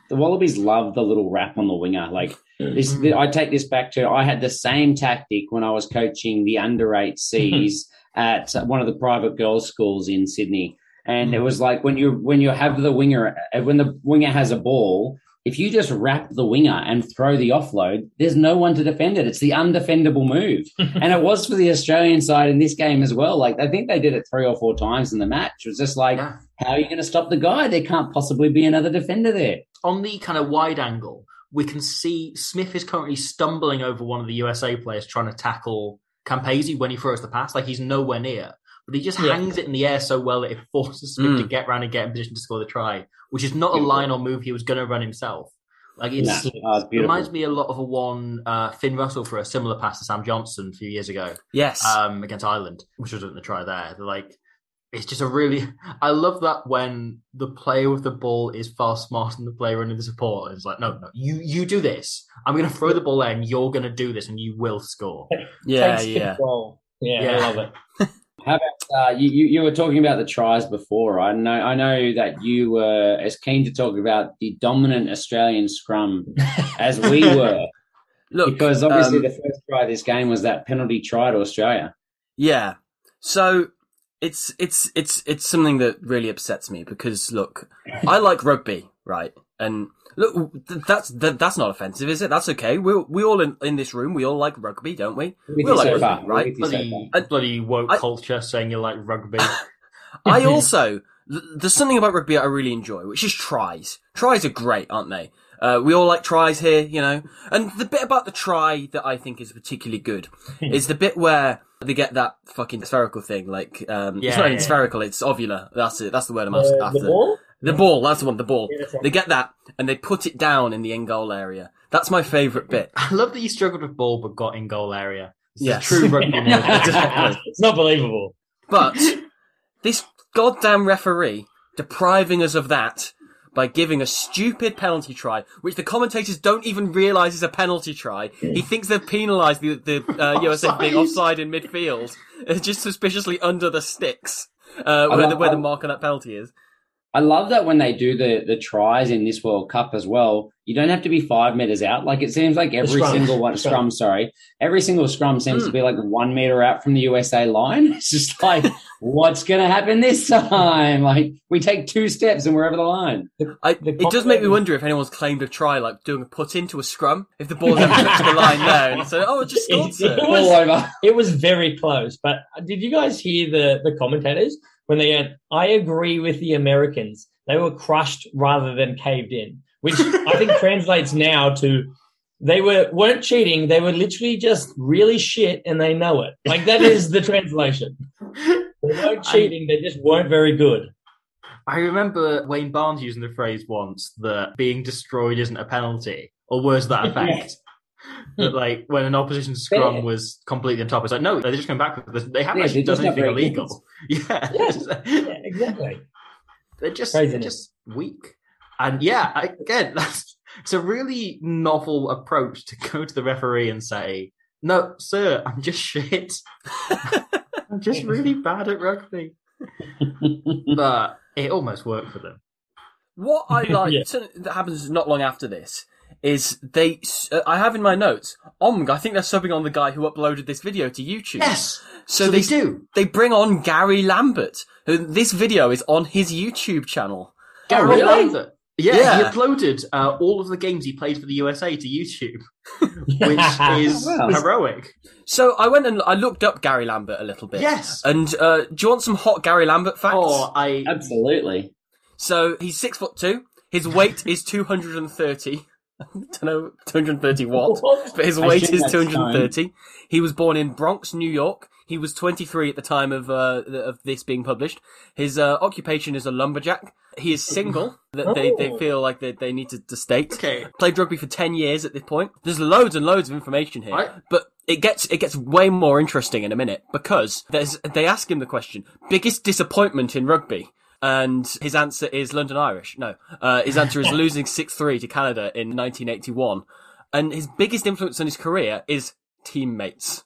The Wallabies love the little wrap on the winger. Like this, Mm. I take this back to I had the same tactic when I was coaching the under eight Cs <laughs> at one of the private girls' schools in Sydney, and it was like when you when you have the winger when the winger has a ball. If you just wrap the winger and throw the offload, there's no one to defend it. It's the undefendable move. <laughs> and it was for the Australian side in this game as well. Like I think they did it three or four times in the match. It was just like, Yeah. how are you going to stop the guy? There can't possibly be another defender there. on the kind of wide angle, we can see Smith is currently stumbling over one of the USA players trying to tackle Campese when he throws the pass. Like he's nowhere near, but he just Yeah. hangs it in the air so well that it forces Smith to Mm. get round and get in position to score the try, which is not a line or move he was going to run himself. Like it's, Nah, it it's beautiful. reminds me a lot of a one uh, Finn Russell for a similar pass to Sam Johnson a few years ago Yes, um, against Ireland, which wasn't the try there. They're like, it's just a really. <laughs> I love that when the player with the ball is far smarter than the player running the support. And it's like, no, no, you you do this. I'm going to throw the ball in, you're going to do this, and you will score. <laughs> yeah, Takes yeah. Yeah, Yeah. I love it. <laughs> How about uh, you, you? Were talking about the tries before. I know. I know that you were as keen to talk about the dominant Australian scrum <laughs> as we were, Look, because obviously um, the first try of this game was that penalty try to Australia. Yeah. So it's it's it's it's something that really upsets me because look, I like rugby, right? And look, that's that, that's not offensive, is it? That's okay. We we all in, in this room, we all like rugby, don't we? With We all like rugby, far, right? with Bloody, far. bloody woke I- culture saying you like rugby. <laughs> I also there's something about rugby I really enjoy, which is tries. Tries are great, aren't they? Uh, we all like tries here, you know. And the bit about the try that I think is particularly good <laughs> is the bit where they get that fucking spherical thing. Like, um, it's not even yeah. spherical; it's ovular. That's it. That's the word I'm Uh, after. the ball? The ball, that's the one, the ball. Yeah. They get that and they put it down in the end goal area. That's my favourite bit. I love that you struggled with ball but got in goal area. It's Yes. true rugby. <laughs> move. Exactly. <laughs> it's not believable. But this goddamn referee depriving us of that by giving a stupid penalty try, which the commentators don't even realise is a penalty try. He thinks they've penalised the, the uh, <laughs> USA being offside in midfield, It's just suspiciously under the sticks, uh, where, the, where the mark on that penalty is. I love that when they do the the tries in this World Cup as well. You don't have to be five meters out. Like it seems like every single one Scrum. scrum, sorry, every single scrum seems to be hmm. like one meter out from the USA line. <laughs> It's just like, what's going to happen this time? <laughs> Like we take two steps and we're over the line. I, The it does make me wonder if anyone's claimed a try, like doing a put into a scrum, if the ball's ever touched the line there, and so oh, it just scored, It- sir. it All was- over. It was very close. But did you guys hear the, the commentators when they went, I agree with the Americans. They were crushed rather than caved in, which <laughs> I think translates now to they were weren't cheating. They were literally just really shit and they know it. Like that is the translation. They weren't <laughs> cheating. They just weren't very good. I remember Wayne Barnes using the phrase once that being destroyed isn't a penalty, or words that <laughs> effect. That like when an opposition scrum Fair. was completely on top, it's like no, they're just coming back with this. They haven't Yeah, actually done anything illegal. <laughs> Yeah, Yeah, exactly. they're just they're just weak. And yeah, again, <laughs> that's it's a really novel approach to go to the referee and say, "No, sir, I'm just shit. <laughs> I'm just really bad at rugby." But it almost worked for them. What I like Yeah. something that happens not long after this is they. Uh, I have in my notes. Omg, I think they're subbing on the guy who uploaded this video to YouTube. Yes. So, So they, they do. They bring on Gary Lambert. Who, this video is on his YouTube channel. Gary really? Lambert. Yeah, Yeah. he uploaded uh, all of the games he played for the USA to YouTube, <laughs> <laughs> which is Wow. heroic. So I went and I looked up Gary Lambert a little bit. Yes. And uh, do you want some hot Gary Lambert facts? Oh, I Absolutely. So he's six foot two. His weight is two hundred and thirty. I don't know, two hundred and thirty what? <laughs> But his weight is that's two hundred and thirty. He was born in Bronx, New York. He was twenty three at the time of uh, of this being published. His uh, occupation is a lumberjack. He is single. <laughs> that they, they Oh. feel like they, they need to, to state. Okay. Played rugby for ten years at this point. There's loads and loads of information here, Right. but it gets it gets way more interesting in a minute because there's they ask him the question: biggest disappointment in rugby. And his answer is London Irish. No, uh, his answer is <laughs> losing six three to Canada in 1981. And his biggest influence on his career is teammates.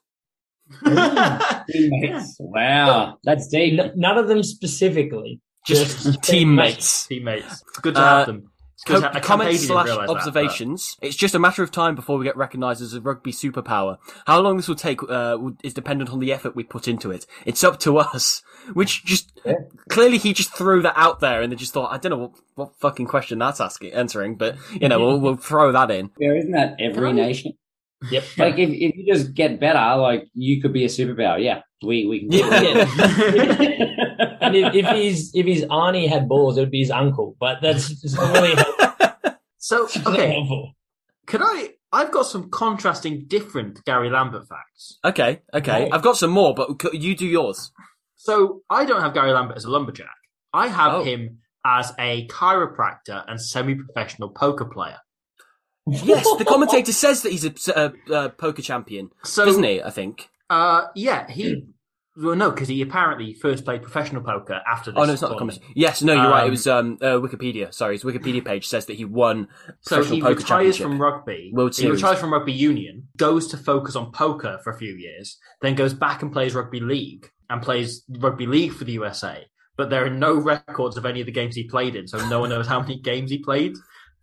<laughs> Teammates. Wow, that's deep. None of them specifically. Just teammates. teammates. It's good to Uh, have them. It's good Co- I comments believe you didn't slash realise that, but- observations. It's just a matter of time before we get recognised as a rugby superpower. How long this will take uh, is dependent on the effort we put into it. It's up to us. Which just clearly he just threw that out there, and they just thought, I don't know what, what fucking question that's asking, answering, but you know, we'll, we'll throw that in. Yeah, isn't that every nation? Yep. <laughs> Like if, if you just get better, like you could be a superpower. Yeah, we we can. do Yeah. it. <laughs> and if, if his if his auntie had balls, it would be his uncle. But that's it's not really helpful. So, okay, helpful. could I? I've got some contrasting, different Gary Lambert facts. Okay, okay. Right. I've got some more, but you do yours. So, I don't have Gary Lambert as a lumberjack. I have Oh. him as a chiropractor and semi-professional poker player. Yes, the commentator says that he's a, a, a poker champion, So, doesn't he? I think. Uh, yeah, he. Well, no, because he apparently first played professional poker after this. Oh no, it's not the commentator. Yes, no, you're right. It Um, was um, uh, Wikipedia. Sorry, his Wikipedia page says that he won So professional he poker retires championship. from rugby. World he Series. retires from rugby union, goes to focus on poker for a few years, then goes back and plays rugby league and plays rugby league for the USA. But there are no records of any of the games he played in, so no one knows how many games he played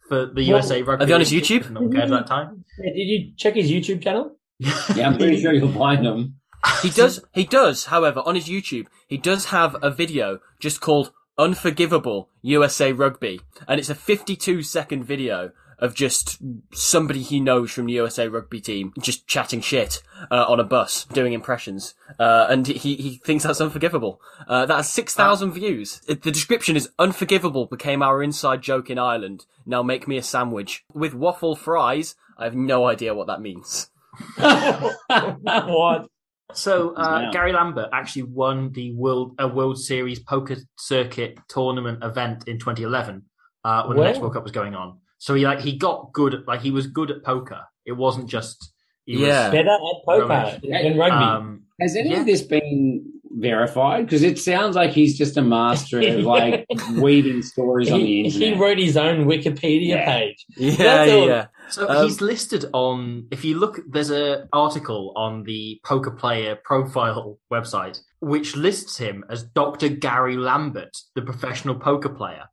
for the USA rugby. Are they on his YouTube? No one cared that time. <laughs> Yeah, Did you check his YouTube channel? yeah, I'm pretty sure you'll find them. He does. He does. However, on his YouTube, he does have a video just called "Unforgivable USA Rugby," and it's a 52 second video of just somebody he knows from the USA Rugby team just chatting shit uh, on a bus, doing impressions, uh, and he he thinks that's unforgivable. Uh, that has 6,000 views. It- the description is "Unforgivable became our inside joke in Ireland. Now make me a sandwich with waffle fries." I have no idea what that means. <laughs> what? So uh, Gary Lambert actually won the World a World Series Poker Circuit tournament event in 2011 uh, when the next World Cup was going on. So he like he got good, at, like he was good at poker. It wasn't just he Yeah. Better at poker than rugby. um, Has any Yeah. of this been verified? Because it sounds like he's just a master of <laughs> like weaving stories on the he, internet. he wrote his own Wikipedia Yeah. page. Yeah, That's all. yeah. So Um, he's listed on. If you look, there's a article on the Poker Player profile website which lists him as Dr. Gary Lambert, the professional poker player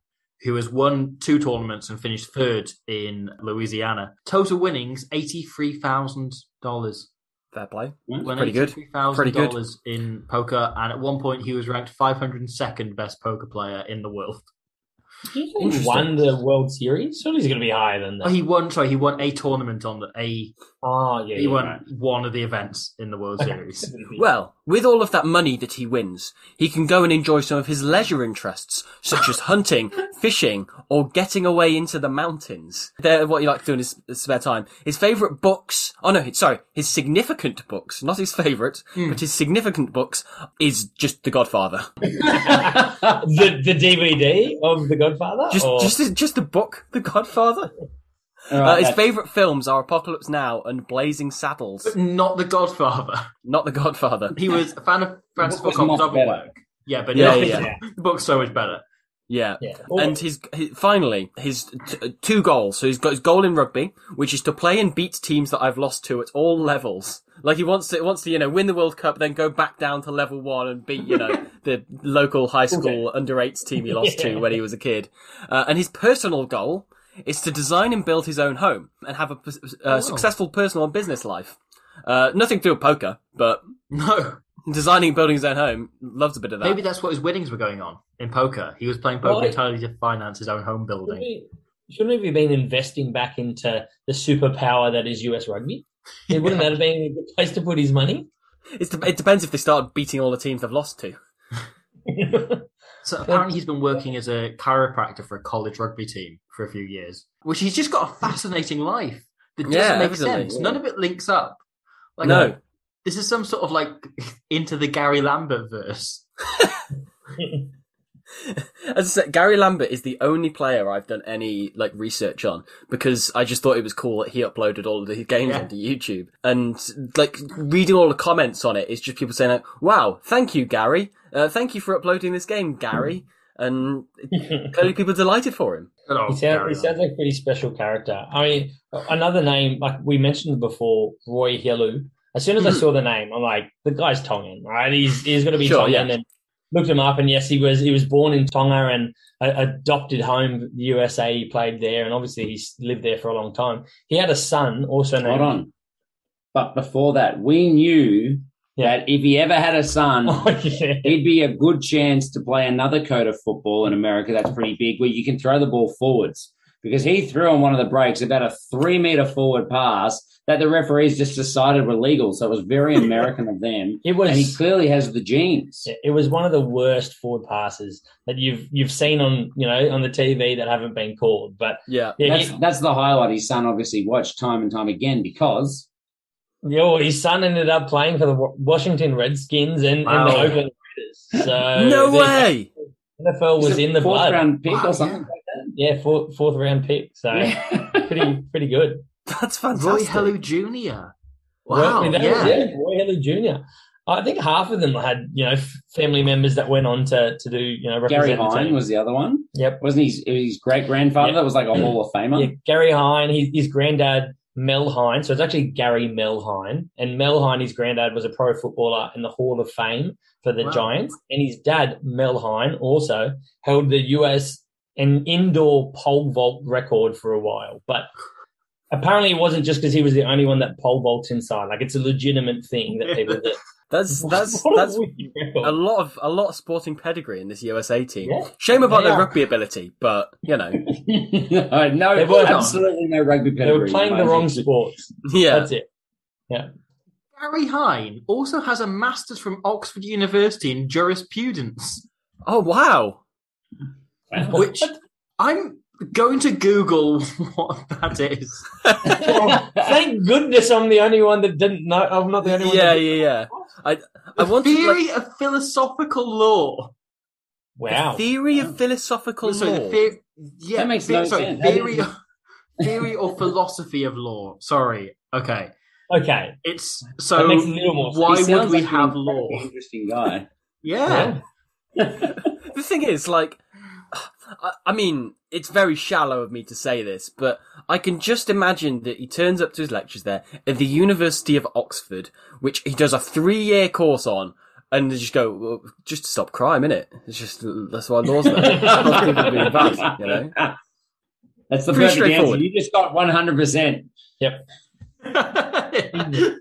who has won two tournaments and finished third in Louisiana. Total winnings eighty three thousand dollars. Fair play. Pretty good. Pretty good. in poker, and at one point he was ranked five hundred and second best poker player in the world. He won the World Series. Surely he's going to be higher than Oh, that. he won. Sorry, he won a tournament on the a. Oh, yeah. He yeah, won right. one of the events in the World Series. <laughs> <laughs> Well, with all of that money that he wins, he can go and enjoy some of his leisure interests, such as hunting, fishing, or getting away into the mountains. They're what he likes to do in his, his spare time. His favourite books, oh no, sorry, his significant books, not his favourite, but his significant books is just The Godfather. <laughs> the the DVD of The Godfather. Just, or- just, just the book, The Godfather. all Uh, his favourite films are Apocalypse Now and Blazing Saddles, Not the Godfather. not The Godfather. He was a fan of Francis book was Ford Coppola's much other better. work. Yeah, but Yeah, yeah, yeah. <laughs> the book's so much better. Yeah. Yeah. And his, his finally his t- two goals. So he's got his goal in rugby, which is to play and beat teams that I've lost to at all levels. Like he wants to wants to you know win the World Cup, then go back down to level one and beat you know <laughs> the local high school under eights team he lost to when he was a kid. Uh, and his personal goal is to design and build his own home and have a p- uh, successful personal and business life. Uh, nothing to do with poker, but No, designing and building his own home loves a bit of that. maybe that's what his winnings were going on in poker. He was playing poker Well, entirely to finance his own home Shouldn't building. shouldn't we have been investing back into the superpower that is US rugby? Yeah, <laughs> Wouldn't that have been a good place to put his money? It's de- it depends if they start beating all the teams they've lost to. <laughs> So apparently he's been working as a chiropractor for a college rugby team for a few years, which he's just got a fascinating life that doesn't Yeah, make sense. yeah. None of it links up. Like, No. This is some sort of like <laughs> into the Gary Lambert verse. <laughs> As I said, Gary Lambert is the only player I've done any like research on because I just thought it was cool that he uploaded all of the games Yeah. onto YouTube and like reading all the comments on it is just people saying like, "Wow, thank you, Gary. Uh, thank you for uploading this game, Gary." And <laughs> clearly, people are delighted for him. He sounds, Gary he sounds like a pretty special character. I mean, another name, like we mentioned before, Roy Helu. As soon as I Mhm. saw the name, I'm like, the guy's Tongan, right? He's he's going to be Sure, Tongan. yeah. And looked him up, and yes, he was he was born in Tonga and uh, adopted home the USA. He played there, and obviously he's lived there for a long time. He had a son, also named. Hold on. But before that, we knew Yeah. that if he ever had a son, <laughs> Oh, yeah. he'd be a good chance to play another code of football in America that's pretty big, where you can throw the ball forwards. Because he threw on one of the breaks about a three meter forward pass that the referees just decided were legal. So it was very <laughs> American of them. It was And he clearly has the genes. it was one of the worst forward passes that you've you've seen on you know on the TV that haven't been called. But Yeah, yeah, That's he- that's the highlight his son obviously watched time and time again because Yeah, well, his son ended up playing for the Washington Redskins and, and the Wow. Oakland Raiders. So no way. NFL was He's in the fourth blood. round pick Wow, or something like Yeah, fourth, fourth round pick. So that. pretty pretty good. That's fantastic. Roy fantastic. Helu Jr. Well, Wow, that was- yeah. Roy Helu Jr. I think half of them had you know family members that went on to to do you know Gary represent the Hein was the other one. Yep. Wasn't his, his great grandfather Yeah. that was like a Hall of Famer? Yeah, Gary Hein, his, his granddad Mel Hein. So it's actually Gary Mel Hein, and Mel Hein, his granddad was a pro footballer in the Hall of Fame for the Wow. Giants, and his dad Mel Hein also held the U.S. an indoor pole vault record for a while, but. Apparently, it wasn't just because he was the only one that pole vaults inside. Like it's a legitimate thing that <laughs> people do. That's that's that's a lot of a lot of sporting pedigree in this USA team. Yeah. Shame about They their rugby ability, but you know, <laughs> no, no They were- absolutely no rugby pedigree. They were playing the wrong sports. <laughs> yeah. That's it. Yeah. Gary Hein also has a master's from Oxford University in jurisprudence, Oh wow. Which I'm going to Google <laughs> what that is. Oh, thank goodness I'm the only one that didn't know. I'm not the only one. Yeah, that yeah, yeah. I I The want to theory like, of philosophical law. Wow. theory of philosophical Sorry, law. the yeah, That makes the- no sorry, sense. Theory, of, theory or philosophy of law. Sorry. Okay. Okay. It's That so. makes a little more. Why He would we like have law? Interesting guy. Yeah. <laughs> the thing is, like, I, I mean, it's very shallow of me to say this, but I can just imagine that he turns up to his lectures there at the University of Oxford, which he does a three-year course on, and they just go, well, just to stop crime, innit? It's just that's why laws are there. Stop people being bad, you know. That's the Pretty perfect answer. You just got 100%. Yep. <laughs>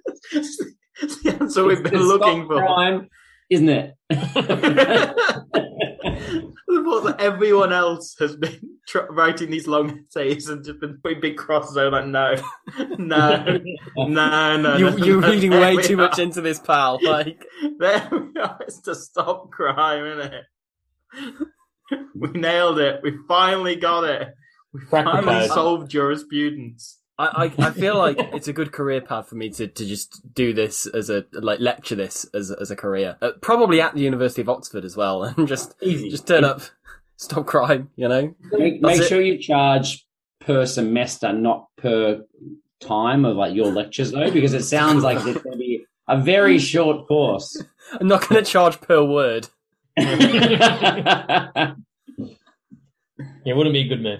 It's the answer we've been looking for. crime, isn't it? the thought that everyone else has been tr- writing these long essays and just been putting big crosses over like, no, no, no, no. You, no, you're no, reading way we too much into this, pal. Like, There we are. It's to stop crime, isn't it? We nailed it. We finally got it. We finally solved jurisprudence. I, I, I feel like <laughs> it's a good career path for me to, to just do this as a like lecture this as a, as a career. Uh, probably at the University of Oxford as well, <laughs> and just Easy. just turn up, <laughs> stop crime. You know, Make, make sure you charge per semester, not per time of like your lectures, though, because it sounds like it's going to be a very short course. I'm not going to charge per word. Yeah, wouldn't be a good move.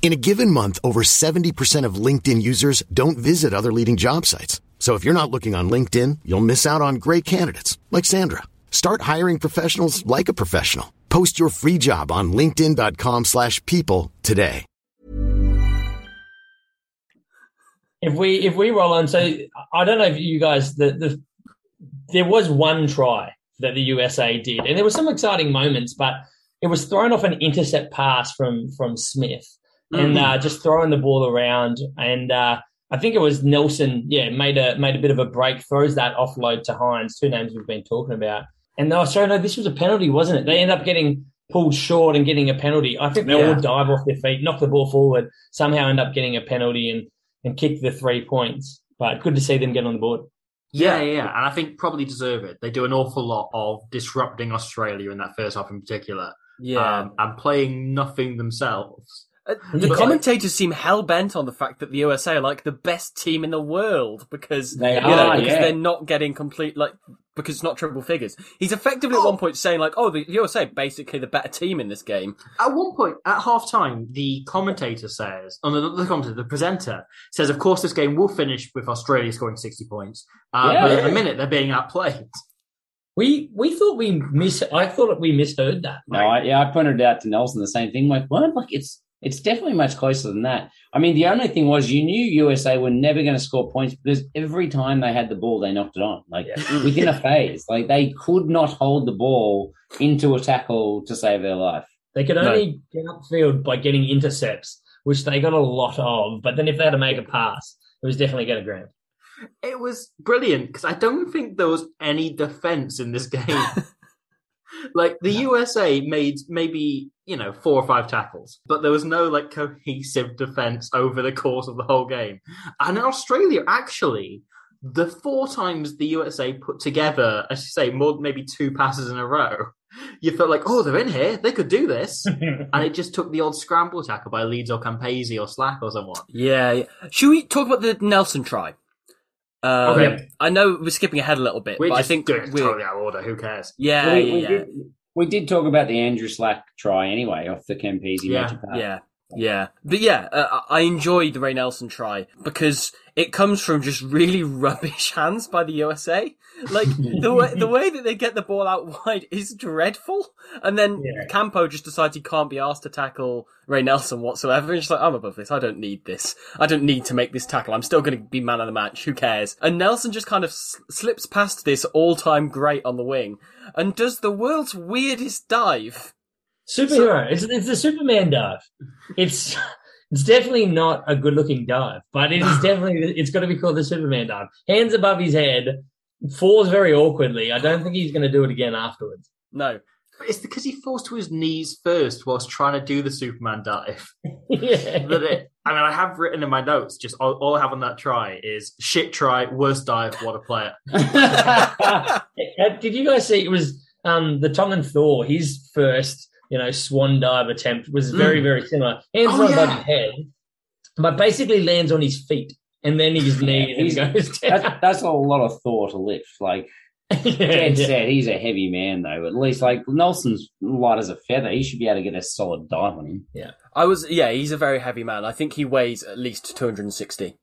In a given month, over 70% of LinkedIn users don't visit other leading job sites. So if you're not looking on LinkedIn, you'll miss out on great candidates like Sandra. Start hiring professionals like a professional. Post your free job on linkedin.com/people today. if we if we roll on, so I don't know if you guys the the there was one try that the USA did, and there were some exciting moments, but it was thrown off an intercept pass from from Smith, and uh, just throwing the ball around, and uh, I think it was Nelson, yeah, made a made a bit of a break, throws that offload to Heins, two names we've been talking about, and they were sorry, no, this was a penalty, wasn't it? They end up getting pulled short and getting a penalty. I think they Yeah. all dive off their feet, knock the ball forward, somehow end up getting a penalty and and kick the three points. But good to see them get on the board. Yeah, yeah, yeah, and I think probably deserve it. They do an awful lot of disrupting Australia in that first half in particular, Yeah. um, and playing nothing themselves. Uh, the commentators seem hell bent on the fact that the USA are like the best team in the world because They you know, are, because yeah. they're not getting complete like because it's not triple figures. He's effectively at Oh. one point saying like, "Oh, the USA basically the better team in this game." At one point, at half time, the commentator says, oh, no, the commentator, the presenter says, of course, this game will finish with Australia scoring 60 points. Uh, Yeah. but at the minute, they're being outplayed. We we thought we mis I thought we misheard that. No, I, yeah, I pointed out to Nelson the same thing. Like, what? Like, it's it's definitely much closer than that. I mean, the only thing was you knew USA were never going to score points because every time they had the ball, they knocked it on. Like <laughs> within a phase, like they could not hold the ball into a tackle to save their life. They could No. only get upfield by getting intercepts, which they got a lot of. But then if they had to make a pass, it was definitely going to ground. It was brilliant because I don't think there was any defense in this game. <laughs> like the USA made maybe you know four or five tackles, but there was no like cohesive defense over the course of the whole game. And in Australia, actually, the four times the USA put together, as you say, more maybe two passes in a row, you felt like, oh, they're in here, they could do this, <laughs> and it just took the odd scramble tackle by Leeds or Campese or Slack or someone. Yeah, yeah. Should we talk about the Nelson try? Um, Okay. I know we're skipping ahead a little bit, We're but I think we're totally out of order. Who cares? yeah, we, yeah, we yeah. We did talk about the Andrew Slack try anyway off the Campese Yeah, magic. Yeah, yeah, but yeah, uh, I enjoyed the Ray Nelson try because it comes from just really <laughs> rubbish hands by the USA. Like the way the way that they get the ball out wide is dreadful, and then Yeah. Campo just decides he can't be asked to tackle Ray Nelson whatsoever. And just like, I'm above this. I don't need this. I don't need to make this tackle. I'm still going to be man of the match. Who cares? And Nelson just kind of s- slips past this all-time great on the wing and does the world's weirdest dive. Superhero. It's it's the Superman dive. It's it's definitely not a good looking dive, but it is <laughs> definitely it's got to be called the Superman dive. Hands above his head, falls very awkwardly. I don't think he's going to do it again afterwards. No, It's because he falls to his knees first whilst trying to do the Superman dive. <laughs> yeah. That it, I mean, I have written in my notes, just all, all I have on that try is shit try, worst dive, what a player. <laughs> Uh, Did you guys see it was um, the Tongan Thor? His first, you know, swan dive attempt was very, Mm. very similar. Hands Oh, not above yeah. his head, but basically lands on his feet and then his knees he's- and goes down. That's, <laughs> that's a lot of thought to lift. Like <laughs> Yeah, Ted yeah. said, he's a heavy man though. At least like Nelson's light as a feather. He should be able to get a solid dive on him. Yeah, I was yeah. He's a very heavy man. I think he weighs at least 260.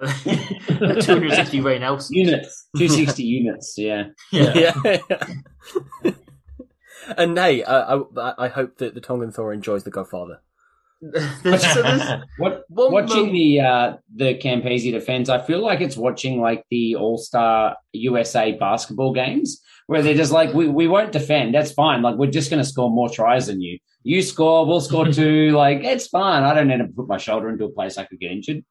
<laughs> 260 Ray Nelson. Units, two sixty units. Yeah, Yeah. Yeah. <laughs> and hey, uh, I, I hope that the Tongan Thor enjoys the Godfather. <laughs> there's, so there's <laughs> What one watching mo- the uh, the Campese defense, I feel like it's watching like the All Star USA basketball games where they're just like, we, we won't defend. That's fine. Like we're just going to score more tries than you. You score, we'll score two. Like it's fine. I don't need to put my shoulder into a place I could get injured.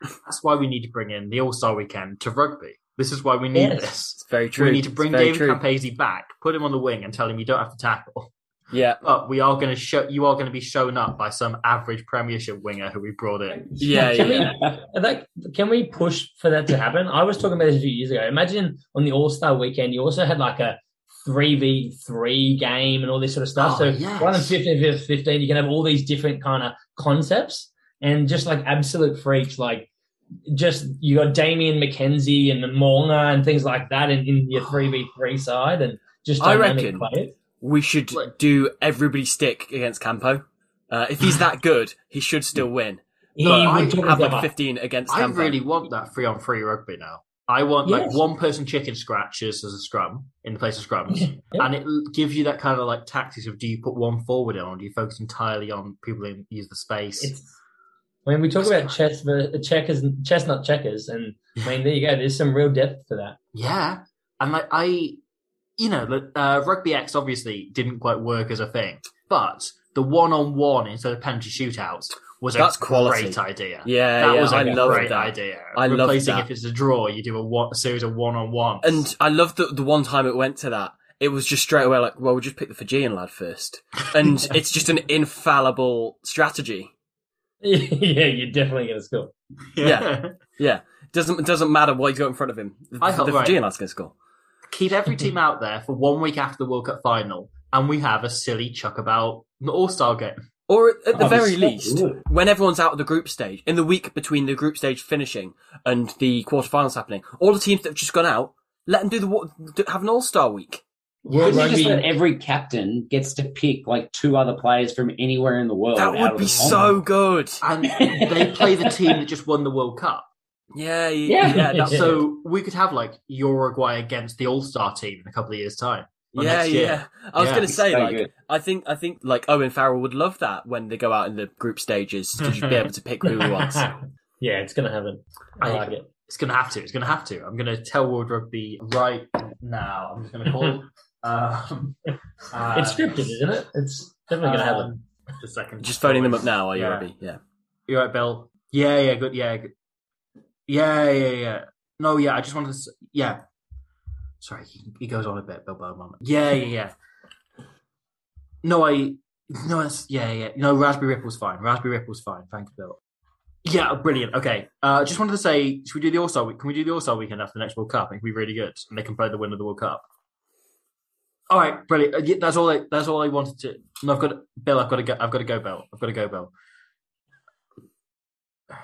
That's why we need to bring in the All Star Weekend to rugby. This is why we need Yes. this. It's very true. We need to bring very David true. Campese back, put him on the wing, and tell him you don't have to tackle. Yeah, But we are going to show you are going to be shown up by some average Premiership winger who we brought in. yeah, Can we- yeah. Uh, like, can we push for that to happen? I was talking about this a few years ago. Imagine on the All Star weekend, you also had like a three v three game and all this sort of stuff. Oh, so yes. rather than 15 versus 15, you can have all these different kind of concepts and just like absolute freaks, like just you got Damian McKenzie and the Molnar and things like that in, in your three v three side and just I dynamic reckon- players. We should do everybody stick against Campo. Uh, if he's that good, he should still win. He But would talk have like up. 15 against I Campo. really want that free on free rugby now. I want like Yes. one person chicken scratches as a scrum in the place of scrums. Yeah. And it gives you that kind of like tactics of do you put one forward in or do you focus entirely on people who use the space? It's, when we talk about chess, ver- checkers, chestnut checkers, and I mean, there you go. There's some real depth to that. Yeah, and like I, you know, the uh, rugby X obviously didn't quite work as a thing, but the one-on-one instead of penalty shootouts was a That's quality. great idea. Yeah, that yeah, was a I love great that. idea. I love Replacing that. if it's a draw, you do a, one, a series of one-on-one. And I love that the one time it went to that, it was just straight away like, well, we'll just pick the Fijian lad first. And <laughs> it's just an infallible strategy. Yeah, you're definitely going to score. yeah. Yeah. Doesn't doesn't matter what he's got in front of him. The, I hope- the right. Fijian lad's going to score. keep every team out there for one week after the World Cup final, and we have a silly chuck about the All Star game. Or at, at the Oh, very least, good. when everyone's out of the group stage, in the week between the group stage finishing and the quarterfinals happening, all the teams that have just gone out, let them do the have an all star week. World Couldn't you just Rugby- let every captain gets to pick like two other players from anywhere in the world? That would be so good. And <laughs> they play the team that just won the World Cup. Yeah, Yeah. yeah, yeah. So we could have like Uruguay against the All Star team in a couple of years' time. Yeah, year. yeah. I was Yeah, going to say, so like, good. I think, I think, like Owen Farrell would love that when they go out in the group stages <laughs> to just be able to pick who he wants. <laughs> yeah, it's going to happen. I, I- like it. It's going to have to. It's going to have to. I'm going to tell World Rugby right now. I'm just going to call. Um, uh, <laughs> It's scripted, isn't it? It's definitely going to happen. um, Just a second. Just phoning them up now, are you, Yeah. Robbie? Yeah. you're right, Bill? Yeah, yeah, good. Yeah, good. Yeah, yeah, yeah. No, yeah. I just wanted to. s yeah. Sorry, he, he goes on a bit, Bill Beaumont. Yeah, yeah, yeah. No, I. No, it's yeah, yeah. No, Raspberry Ripple's fine. Raspberry Ripple's fine. Thanks, Bill. Yeah, brilliant. Okay, uh, just wanted to say, should we do the All Star week? Can we do the All Star weekend after the next World Cup? It can be really good, and they can play the winner of the World Cup. All right, brilliant. Uh, yeah, that's all. I, that's all I wanted to. No, I've got to, Bill. I've got to go. I've got to go, Bill. I've got to go, Bill. <sighs>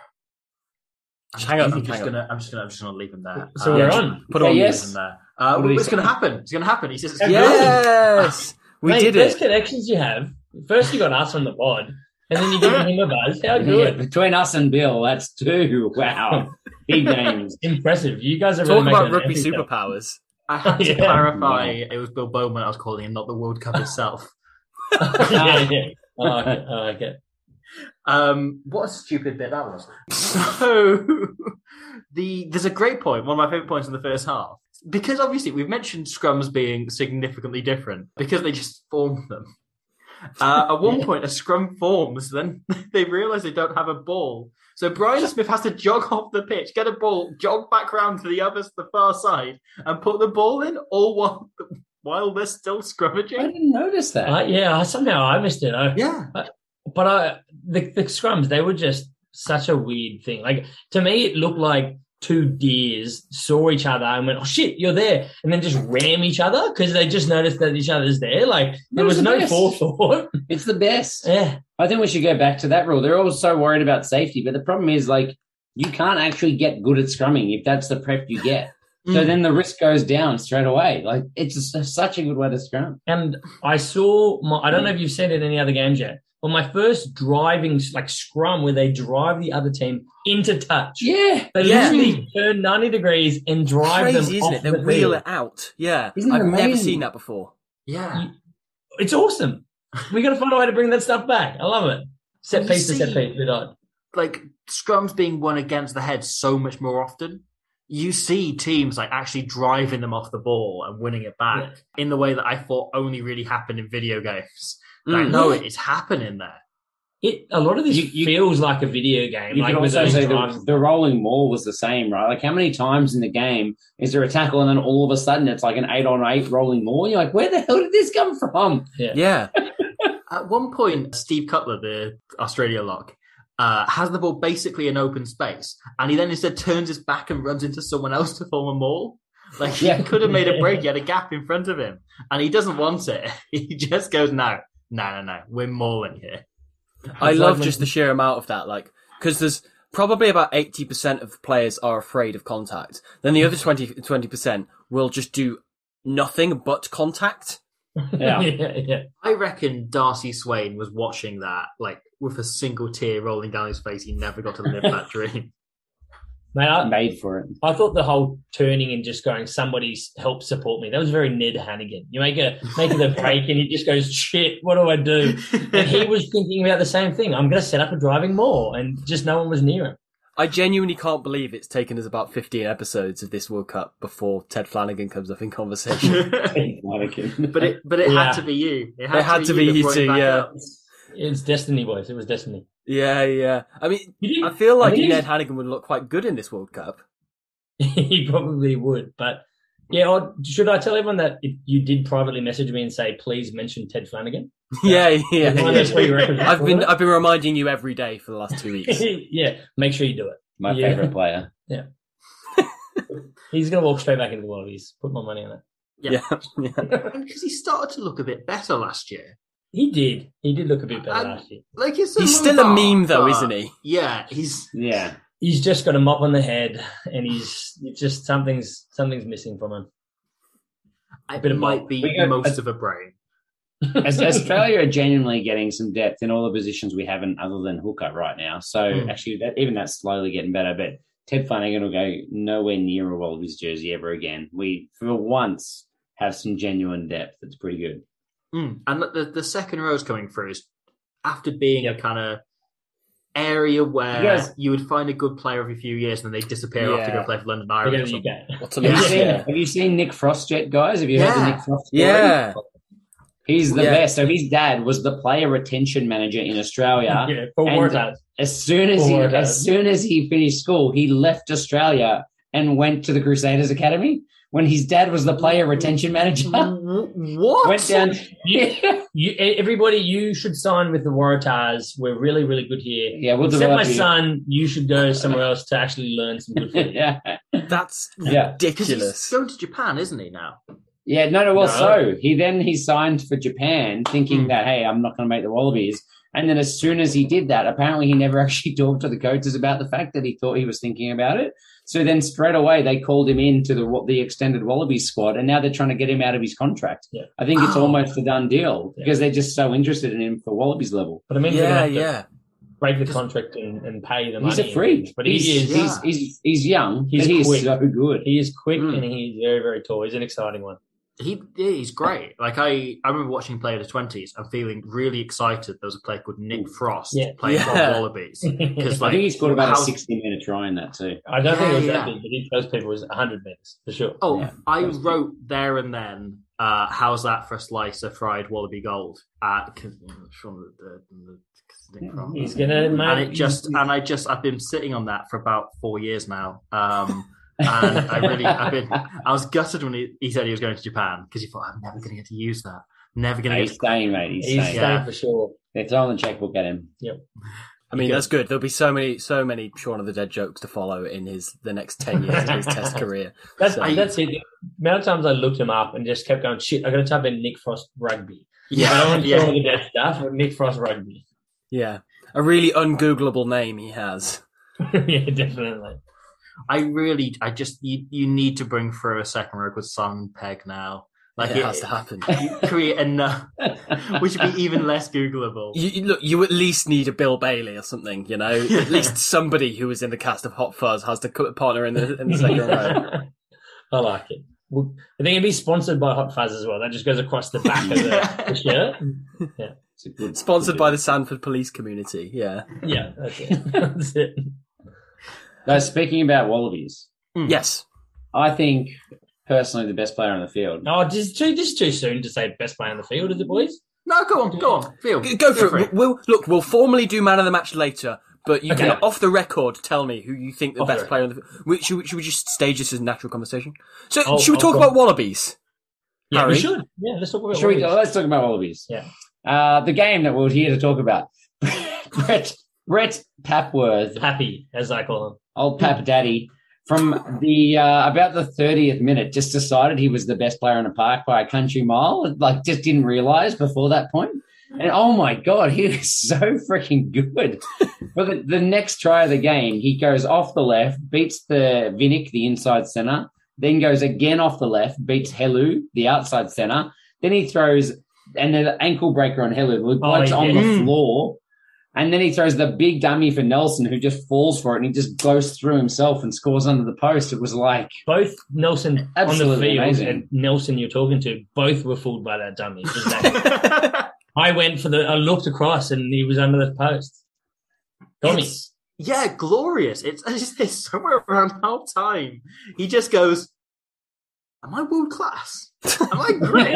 Just hang on, I'm just hang on. gonna. I'm just gonna. I'm just gonna leave him there. So Uh, we're just on. Put Yeah, on yes. leave him there. Uh, What did he it's gonna happen. It's gonna happen. He says it's gonna happen. Yes, we Mate, did Best it. connections you have. First, you got us on the pod, and then you give him a buzz. How Yeah, good. between us and Bill, that's two. Wow, big <laughs> names. Impressive. You guys are really Talk making about an rugby epic stuff. superpowers. I had to <laughs> Yeah. clarify. It was Bill Beaumont I was calling him, not the World Cup itself. <laughs> <laughs> yeah, yeah. I like it. I like it. Um, what a stupid bit that was. So, the there's a great. One of my favorite points in the first half, because obviously we've mentioned scrums being significantly different because they just form them. Uh, at one point, a scrum forms, then they realise they don't have a ball. So Brian Smith has to jog off the pitch, get a ball, jog back round to the other, the far side, and put the ball in, all while while they're still scrummaging. I didn't notice that. Uh, yeah, somehow I missed it. I, Yeah, but I, the, the scrums, they were just such a weird thing. Like to me, it looked like two deers saw each other and went, "Oh shit, you're there," and then just ram each other because they just noticed that each other's there. Like there was was the no best. forethought. <laughs> It's the best. yeah, I think we should go back to that rule. They're all so worried about safety, but the problem is like you can't actually get good at scrumming if that's the prep you get. Mm. <laughs> So then the risk goes down straight away. Like it's such a good way to scrum. and I saw. My, I don't know if you've seen it in any other games yet. But my first driving like scrum where they drive the other team into touch. Yeah, They Yeah. literally turn 90 degrees and drive them Crazy, isn't off it? They the wheel field. it out. Yeah, Isn't I've never seen that before. yeah. It's awesome. We got to find a way to bring that stuff back. I love it. Set You piece to set see- piece, bit odd. like scrums being won against the head so much more often. You see teams like actually driving them off the ball and winning it back in the way that I thought only really happened in video games. Like, Mm. no, it is happening there. It a lot of this You- you- feels like a video game. You like can also say the, the rolling maul was the same, right? Like how many times in the game is there a tackle and then all of a sudden it's like an eight on eight rolling maul? You're like, where the hell did this come from? Yeah. <laughs> At one point, Steve Cutler, the Australia lock, uh, has the ball basically in open space, and he then instead turns his back and runs into someone else to form a maul. Like he Yeah. could have made a break, he had a gap in front of him, and he doesn't want it. <laughs> He just goes, "No, no, no, no, we're more mauling here." I love like just the sheer amount of that, like, because there's probably about 80% of players are afraid of contact. Then the other <laughs> 20, 20% will just do nothing but contact. <laughs> Yeah. yeah, yeah. I reckon Darcy Swain was watching that like with a single tear rolling down his face. He never got to live that <laughs> dream. Mate, I, Made for it. I thought the whole turning and just going, somebody's help support me. That was very Ned Hanigan. You make a make it a break and he just goes, shit, what do I do? And he was thinking about the same thing. I'm going to set up a driving maul, and just no one was near him. I genuinely can't believe it's taken us about 15 episodes of this World Cup before Ted Flanagan comes up in conversation. <laughs> <laughs> but it, but it Yeah. had to be you. It It had to be that you too. two, it back yeah. up. It's destiny, boys. It was destiny. Yeah, yeah. I mean, You I feel like I Ned he's- Hanigan would look quite good in this World Cup. <laughs> he probably would, but yeah. Or should I tell everyone that if you did privately message me and say, please mention Ted Flanagan? <laughs> Yeah, yeah. One of those three records. I've been I've been reminding you every day for the last two weeks. <laughs> yeah, make sure you do it. My Yeah. favorite player. Yeah. he's going to walk straight back into the world. He's Put my money on it. Yeah, yeah. because he started to look a bit better last year. He did. He did look a bit better And- last year. Like it's He's still a meme though, but- isn't he? Yeah, he's Yeah. He's just got a mop on the head, and he's it's just something's something's missing from him. But it bit of might both. be We got- most of a brain. As <laughs> Australia are genuinely getting some depth in all the positions we haven't other than hooker right now. So Mm. actually that even that's slowly getting better. But Ted Flanagan will go nowhere near a Wallabies jersey ever again. We for once have some genuine depth. That's pretty good. Mm. And the, the the second row is coming through is after being a kind of area where Yes. you would find a good player every few years and then they disappear off to Yeah. go play for London Irish. go or to the something. UK. What's a Have you, seen, Yeah. have you seen Nick Frost yet, guys? Have you heard the Yeah. Nick Frost story? Yeah. He's the Yeah. best. So his dad was the player retention manager in Australia. <laughs> Yeah, for And- Waratahs. As soon as he Or, as soon as he finished school, he left Australia and went to the Crusaders Academy when his dad was the player retention manager. What? went down. You, you, everybody, you should sign with the Waratahs. We're really, really good here. Yeah, we'll Except my develop you. son, you should go somewhere else to actually learn some good football. <laughs> yeah, That's yeah, Because he's ridiculous. going to Japan, isn't he now? yeah. No, no. Well, No. so he then he signed for Japan, thinking Hmm. that hey, I'm not going to make the Wallabies. And then as soon as he did that, apparently he never <laughs> actually talked to the coaches about the fact that he thought he was thinking about it. So then straight away they called him into the the extended Wallabies squad, and now they're trying to get him out of his contract. Yeah. I think it's Oh. almost a done deal Yeah. because they're just so interested in him for Wallabies level. But I mean, they're Yeah, gonna have to yeah. break the contract and, and pay the money. He's a freak, But he he's, is, he's, he's he's young, He's but he's quick. so good. he is quick Mm. and he's very, very tall. He's an exciting one. He yeah, he's great. Like I, I remember watching him play in the twenties and feeling really excited. There was a player called Nick Frost Yeah. playing Yeah. for Wallabies. <laughs> Because I like think he scored about how- a 60 minute try in that too. I don't think it was Yeah, that big, but he first people was 100 minutes for sure. Oh, Yeah. I wrote there and then. Uh, how's that for a slice of fried wallaby gold? Uh, 'cause, you know, from the, the, the, 'cause Nick Frost. He's gonna, mate. and it just and I just I've been sitting on that for about four years now. Um, <laughs> and I really I've been <laughs> I was gutted when he, he said he was going to Japan because he thought I'm never going to get to use that. Never going to He's get. staying, mate. He's, he's staying. staying Yeah. for sure. They're throwing we'll get him. Yep. I mean, that's good. There'll be so many, so many Shaun of the Dead jokes to follow in his the next ten years of his Test <laughs> career. That's So- that's it. The amount of times I looked him up and just kept going, shit, I got to type in Nick Frost rugby. Yeah, I don't Yeah, want to yeah. all the dead stuff, but Nick Frost rugby. Yeah, a really ungoogleable name he has. <laughs> yeah, definitely. I really I just you you need to bring through a second row with Simon Pegg now. Like it has to happen. You create enough, <laughs> which would be even less Googleable. You, you- look, you at least need a Bill Bailey or something, you know. At least somebody who was in the cast of Hot Fuzz has to co- partner in the in the second row. <laughs> I like it. Well, I think it'd be sponsored by Hot Fuzz as well. That just goes across the back of the, <laughs> the shirt. It's a good- Sponsored by the Sandford Police Community. Yeah. Yeah, that's it. that's it. Guys, speaking about Wallabies, Yes. I think personally the best player on the field. Oh, this is too, this is too soon to say best player on the field, is it, boys? No, go on, go on. Feel. G- Go for it. We'll look. We'll formally do man of the match later, but you Okay. can off the record tell me who you think the Off the best record. player. On the, we, should, we, should we just stage this as a natural conversation? So, Oh, should we oh, talk go about on. wallabies? Yeah, Harry? we should. Yeah, let's talk about Should we, Wallabies. let's talk about Wallabies. Yeah. Uh, the game that we're here to talk about. <laughs> Brett, Brett Papworth, Happy, as I call him. old Pap Daddy, from the uh, about the 30th minute, just decided he was the best player in the park by a country mile. Like, just didn't realize before that point. And oh my God, he was <laughs> so freaking good. For the, the next try of the game, he goes off the left, beats the Vinnick, the inside center, then goes again off the left, beats Helu, the outside center. Then he throws, and then the ankle breaker on Helu, who bloke's on yeah. the floor. And then he throws the big dummy for Nelson, who just falls for it, and he just goes through himself and scores under the post. It was like, Both Nelson on the Absolutely field amazing. and Nelson you're talking to, both were fooled by that dummy. Exactly. <laughs> I went for the, I looked across and he was under the post. Got me. It's- yeah, glorious. It's, it's it's somewhere around half time. He just goes, Am I world class? Am I great?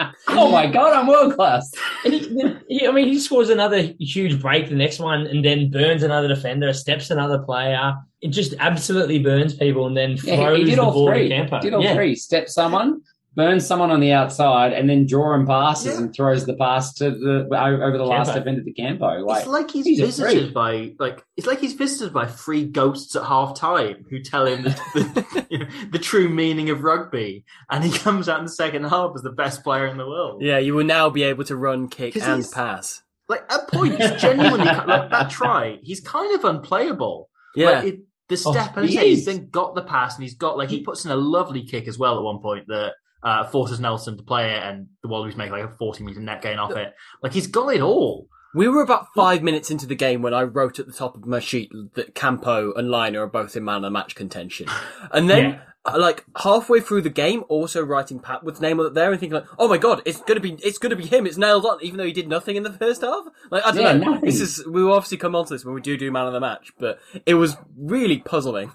<laughs> oh my God, I'm world class. And he, he, I mean, he scores another huge break, the next one, and then burns another defender, steps another player. It just absolutely burns people and then throws Yeah, he, he did the all ball three. Campo. Did all yeah. three. Step someone, burn someone on the outside, and then draw and passes Yeah. and throws the pass to the over the last Campo. defender the Campo. Like, it's like he's, he's visited by like it's like he's visited by three ghosts at half time who tell him the, the, <laughs> you know, the true meaning of rugby, and he comes out in the second half as the best player in the world. Yeah, you will now be able to run, kick, and pass. Like at points, genuinely <laughs> like that try, he's kind of unplayable. Yeah. Like, it, the Oh, step and he he's then got the pass and he's got like he puts in a lovely kick as well at one point that uh, forces Nelson to play it and the Wallabies make like a 40 meter net gain off it. Like he's got it all. We were about five minutes into the game when I wrote at the top of my sheet that Campo and Lynagh are both in man of the match contention. <laughs> And then, uh, like, halfway through the game, also writing Pat Papworth's name up there and thinking like, oh my god, it's gonna be, it's gonna be him, it's nailed on, even though he did nothing in the first half. Like, I don't Yeah, know. This is, we will obviously come on to this when we do do man of the match, but it was really puzzling.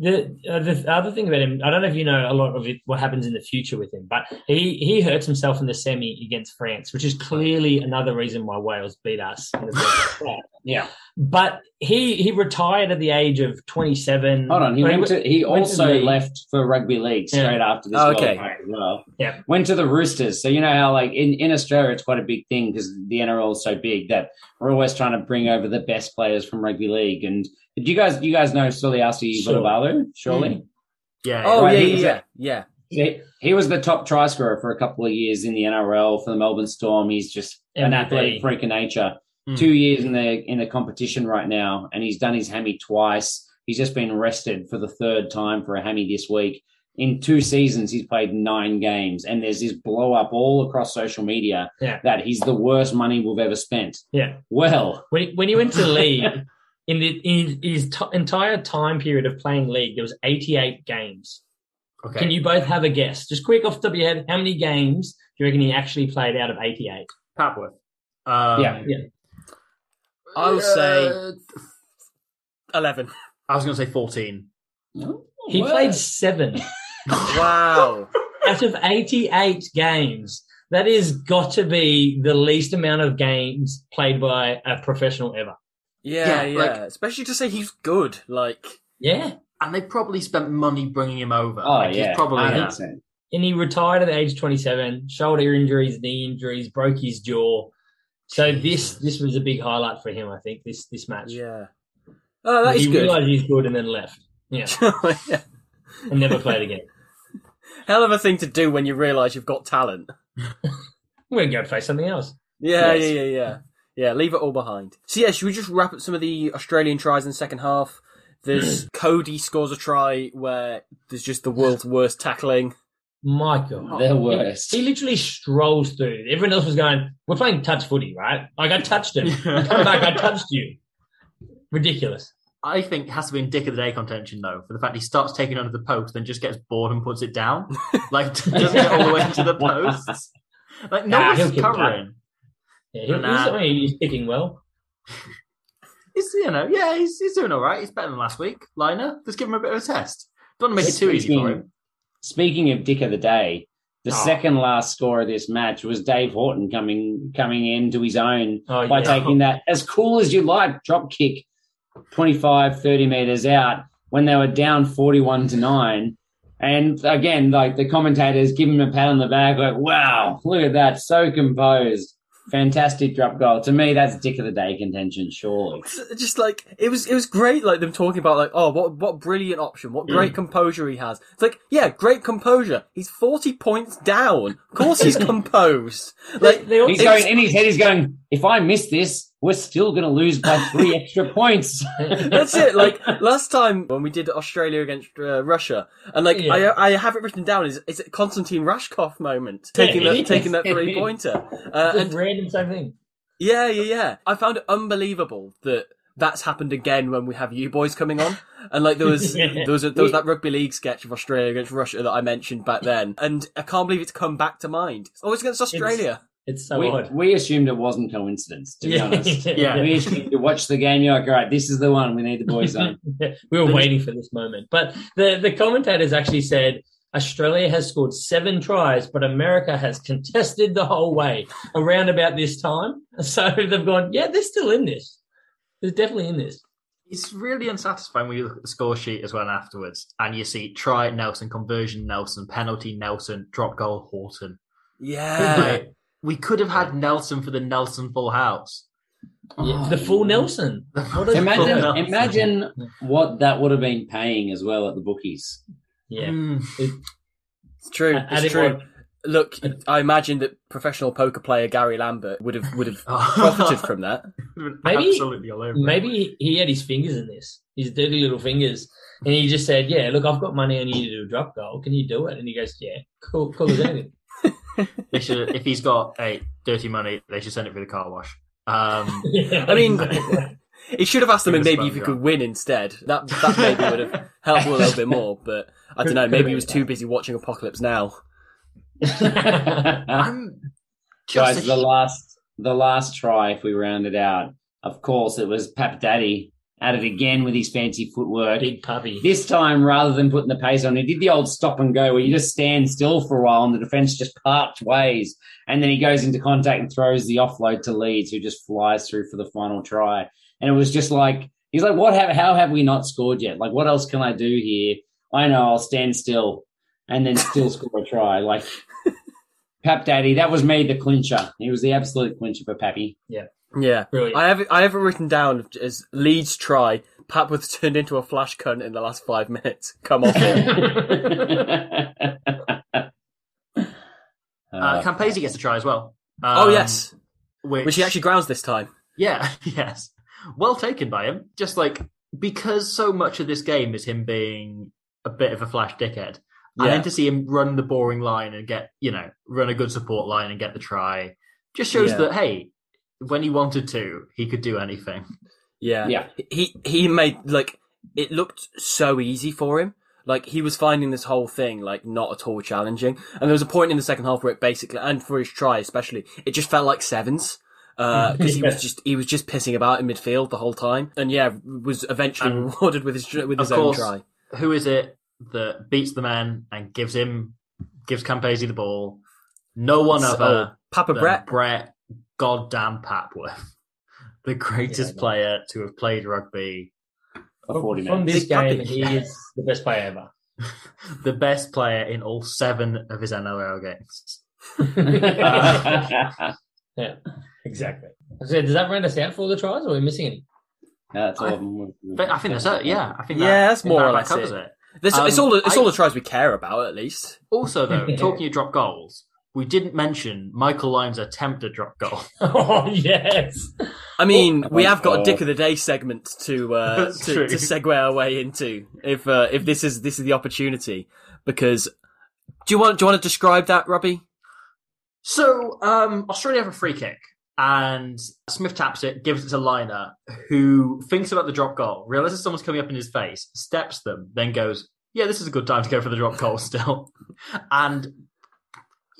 The, uh, the other thing about him, I don't know if you know a lot of it, what happens in the future with him, but he, he hurts himself in the semi against France, which is clearly another reason why Wales beat us. Yeah. But he he retired at the age of 27. Hold on. He Or went to. He went also the- left for rugby league straight Yeah. after this. Oh, okay. Well. Yeah. Went to the Roosters. So you know how like in, in Australia it's quite a big thing because the NRL is so big that we're always trying to bring over the best players from rugby league. And do you guys you guys know Suliasi Sure. Vunivalu? Surely. Mm. Yeah. Oh, Right, yeah, he was yeah, yeah. He, he was the top try scorer for a couple of years in the NRL for the Melbourne Storm. He's just an MVP. athletic freak of nature. Mm. Two years in the in the competition right now, and he's done his hammy twice. He's just been rested for the third time for a hammy this week. In two seasons, he's played nine games, and there's this blow up all across social media Yeah. that he's the worst money we've ever spent. Yeah. Well, When, when he went to league, <laughs> in, the, in his t- entire time period of playing league, there was 88 games. Okay. Can you both have a guess? Just quick off the top of your head, how many games do you reckon he actually played out of 88? Papworth. Um, Yeah. Yeah. I would say uh, <laughs> 11. I was going to say 14. He well, played seven <laughs> Wow. out of 88 games. That is got to be the least amount of games played by a professional ever. Yeah, Yeah, yeah. like- Especially to say he's good. Like, Yeah. And they probably spent money bringing him over. Oh like, yeah, He's probably, 100%. And he retired at the age of 27, shoulder injuries, knee injuries, broke his jaw. So this this was a big highlight for him, I think, this this match. yeah. Oh, that is he good. realised he's good and then left. Yeah. <laughs> Oh, yeah. And never played again. <laughs> Hell of a thing to do when you realise you've got talent. <laughs> We're going to face something else. Yeah, Yes. yeah, yeah, yeah. Yeah, leave it all behind. So yeah, should we just wrap up some of the Australian tries in the second half? There's <clears throat> Codey scores a try where there's just the world's worst tackling. My God. The worst. He, he literally strolls through. Everyone else was going, we're playing touch footy, right? Like, I touched him. <laughs> Come back, I touched you. Ridiculous. I think it has to be in Dick of the Day contention, though, for the fact he starts taking under the post, then just gets bored and puts it down. <laughs> Like, doesn't get all the way into the posts. Like no Nah, one's covering. Yeah, he, Nah. he's, I mean, he's picking well. <laughs> He's you know yeah he's he's doing all right. He's better than last week. Lynagh, let's give him a bit of a test. Don't want to make it too easy for him. Speaking of Dick of the Day, the Oh. second last score of this match was Dave Horton coming coming into his own Oh, by yeah. taking that <laughs> as cool as you like drop kick 25, 30 meters out when they were down 41 to 9. And again, like the commentators give him a pat on the back, like, wow, look at that. So composed. Fantastic drop goal. To me, that's a Dick of the Day contention, surely. just like it was it was great like them talking about like oh what what brilliant option what great mm. composure he has. It's like yeah great composure. He's 40 points down. Of course he's <laughs> composed. Like They all- He's going in his head, he's going, if I miss this, we're still going to lose by three <laughs> extra points. That's it. Like <laughs> last time when we did Australia against uh, Russia, and like Yeah. I, I have it written down is is it Konstantin Rashkov moment taking Yeah, that taking that three pointer, uh, Just and random same thing. yeah, yeah, yeah. I found it unbelievable that that's happened again when we have you boys coming on, and like there was <laughs> Yeah. there was a, there was that rugby league sketch of Australia against Russia that I mentioned back then, and I can't believe it's come back to mind. It's always against Australia. It's so we, odd. we assumed it wasn't coincidence, to be <laughs> honest. Yeah. We assumed you watch the game, you're like, all right, this is the one we need the boys on. <laughs> we were waiting for this moment. But the, the commentators actually said Australia has scored seven tries, but America has contested the whole way around about this time. <laughs> So they've gone, yeah, they're still in this. They're definitely in this. It's really unsatisfying when you look at the score sheet as well afterwards, and you see try Nelson, conversion Nelson, penalty Nelson, drop goal Horton. Yeah, Like, we could have had Nelson for the Nelson full house. Yeah, the full Nelson. What a- Imagine, Nelson. imagine what that would have been paying as well at the bookies. Yeah. Mm. it's true. And It's it true. was- Look, I imagine that professional poker player Gary Lambert would have would have Oh. <laughs> profited from that. <laughs> Maybe- absolutely all Maybe he had his fingers in this, his dirty little fingers. And he just said, Yeah, look, I've got money on you to do a drop goal. Can you do it? And he goes, Yeah, cool, cool as anything. They should, if he's got a dirty money, they should send it through the car wash. Um, <laughs> Yeah, I mean. <laughs> He should have asked them Fingers maybe if he could win instead. That that maybe would have <laughs> helped a little bit more. But I don't know. Maybe he was too busy watching Apocalypse Now. I'm just Guys, the last the last try, if we round it out, of course, it was Pap Daddy at it again with his fancy footwork. big puppy. This time, rather than putting the pace on, he did the old stop and go where you just stand still for a while and the defense just parts ways. And then he goes into contact and throws the offload to Leeds, who just flies through for the final try. And it was just like, he's like, what have, how have we not scored yet? Like, what else can I do here? I know, I'll stand still and then still <laughs> score a try. Like, Pap Daddy, that was me, the clincher. He was the absolute clincher for Pappy. Yeah, Brilliant. I have it, I have it written down as Leeds try. Papworth <laughs> turned into a flash cunt in the last five minutes. Come on. him. <laughs> uh, Campese gets a try as well. oh Um, yes, which, which he actually grounds this time. Yeah, <laughs> yes. Well taken by him. Just like because so much of this game is him being a bit of a flash dickhead. And Yeah. then to see him run the boring line and get, you know, run a good support line and get the try just shows Yeah. that hey, when he wanted to, he could do anything. Yeah. Yeah. He he made like it looked so easy for him. Like he was finding this whole thing like not at all challenging. And there was a point in the second half where it basically and for his try especially, it just felt like sevens. Uh, mm. because he <laughs> Yeah. was just he was just pissing about in midfield the whole time, and yeah, was eventually And rewarded with his with his of own course, try. Who is it that beats the man and gives him gives Campese the ball? No one So, other oh, Papa than Brett. Brett goddamn Papworth. <laughs> The greatest Yeah, player to have played rugby, For 40 From minutes. this game, he is the best player ever. <laughs> the best player in all seven of his NRL games. <laughs> Yeah, exactly. So does that round us out for all the tries, or are we missing any? That's all of them. I think that's it. Yeah, I think that, Yeah, that's more that or about less covers it. it. This, it's Um, all the, it's I- all the tries we care about at least. Also, though, talking of drop goals, we didn't mention Michael Lynagh's attempt at drop goal. <laughs> Oh yes. I mean, we have got a Oh. dick of the day segment to uh, <laughs> That's to, true. to segue our way into if uh, if this is this is the opportunity because do you want do you want to describe that, Robbie? So, um, Australia have a free kick, and Smith taps it, gives it to Lynagh, who thinks about the drop goal, realizes someone's coming up in his face, steps them, then goes, "Yeah, this is a good time to go for the drop goal <laughs> still." and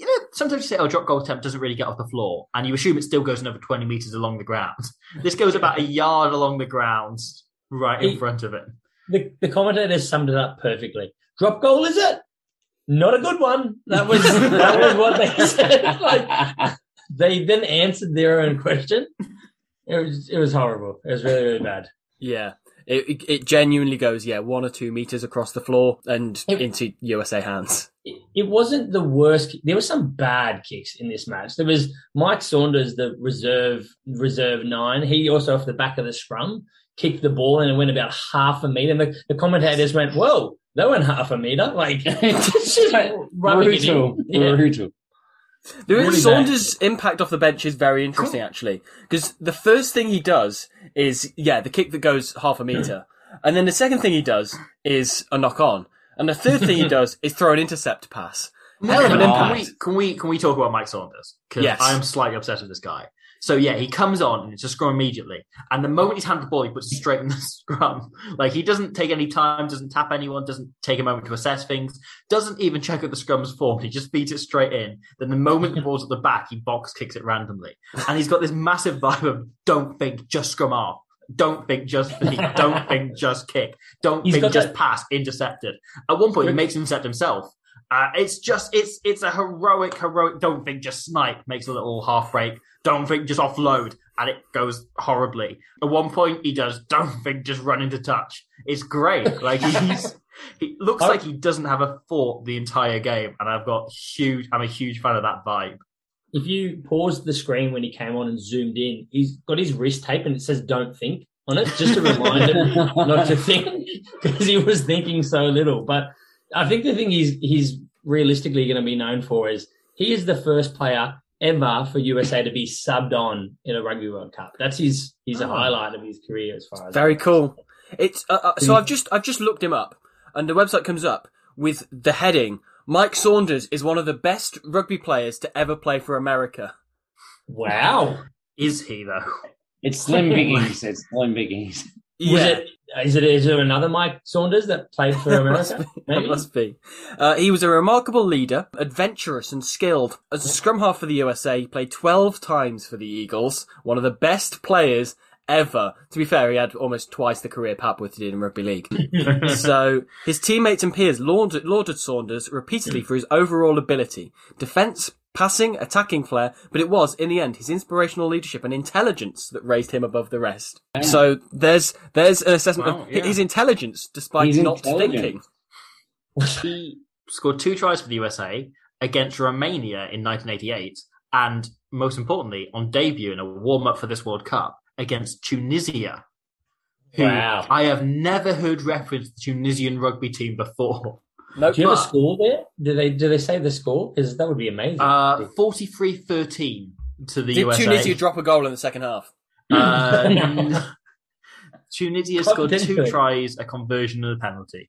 you know, sometimes you say, "Oh, drop goal attempt doesn't really get off the floor," and you assume it still goes another twenty meters along the ground. <laughs> This goes about a yard along the ground, right in It- front of it. The, the commentators summed it up perfectly. Drop goal, is it? Not a good one. That was that was what they <laughs> said. Like, they then answered their own question. It was it was horrible. It was really really bad. Yeah. It, it, it genuinely goes, yeah, one or two meters across the floor and It- into USA hands. It, it wasn't the worst. There were some bad kicks in this match. There was Mike Saunders, the reserve reserve nine. He also off the back of the scrum kicked the ball and it went about half a meter. And the, the commentators went, "Whoa, that went half a meter!" Like <laughs> it's just rubbing it brutal, in. Yeah. brutal. The Really Saunders' impact off the bench is very interesting, actually, because the first thing he does is, yeah, the kick that goes half a meter, and then the second thing he does is a knock on, and the third thing he <laughs> does is throw an intercept pass. Hell of an Can impact. we, can we can we talk about Mike Saunders? Because Yes. I am slightly obsessed with this guy. So yeah, he comes on and it's a scrum immediately, and the moment he's handed the ball, he puts it straight in the <laughs> scrum. Like he doesn't take any time, doesn't tap anyone, doesn't take a moment to assess things, doesn't even check out the scrum's form. He just feeds it straight in. Then the moment the ball's at the back, he box kicks it randomly, and he's got this massive vibe of don't think, just scrum off. Don't think, just feed. Don't <laughs> think, just kick. Don't He's think, just that- pass. Intercepted. At one point, he makes an intercept himself. Uh, it's just it's it's a heroic heroic. Don't think just snipe makes a little half break. Don't think just offload and it goes horribly. At one point he does. Don't think just run into touch. It's great. Like <laughs> he's he looks I- like he doesn't have a thought the entire game, and I've got huge. I'm a huge fan of that vibe. If you paused the screen when he came on and zoomed in, he's got his wrist tape and it says "Don't think" on it, just to remind him <laughs> not to think because he was thinking so little. But I think the thing he's he's realistically going to be known for is he is the first player ever for USA to be subbed on in a Rugby World Cup. That's his his Oh. highlight of his career as far as Very cool. It's uh, uh, so I've just I've just looked him up, and the website comes up with the heading: Mike Saunders is one of the best rugby players to ever play for America. Wow. Is he though? It's Slim <laughs> Biggies. It's Slim Biggies. Was it? Is it? Is there another Mike Saunders that played for <laughs> America? That must be. Uh, he was a remarkable leader, adventurous and skilled. As a scrum half for the USA, he played 12 times for the Eagles, one of the best players ever. To be fair, he had almost twice the career Papworth did in rugby league. <laughs> so his teammates and peers lauded, lauded Saunders repeatedly for his overall ability, defence, passing, attacking flair, but it was, in the end, his inspirational leadership and intelligence that raised him above the rest. So there's there's an assessment Wow, of yeah. his intelligence despite He's not intelligent. thinking. he scored two tries for the USA against Romania in 1988, and most importantly, on debut in a warm up for this World Cup against Tunisia. who Wow. I have never heard reference to the Tunisian rugby team before. Nope. Do you have a But- score there? Do they do they say the score? Because that would be amazing. Uh, 43-13 to the Did USA. Tunisia drop a goal in the second half? Uh, <laughs> <laughs> Tunisia scored two Potentially. tries, a conversion, and a penalty.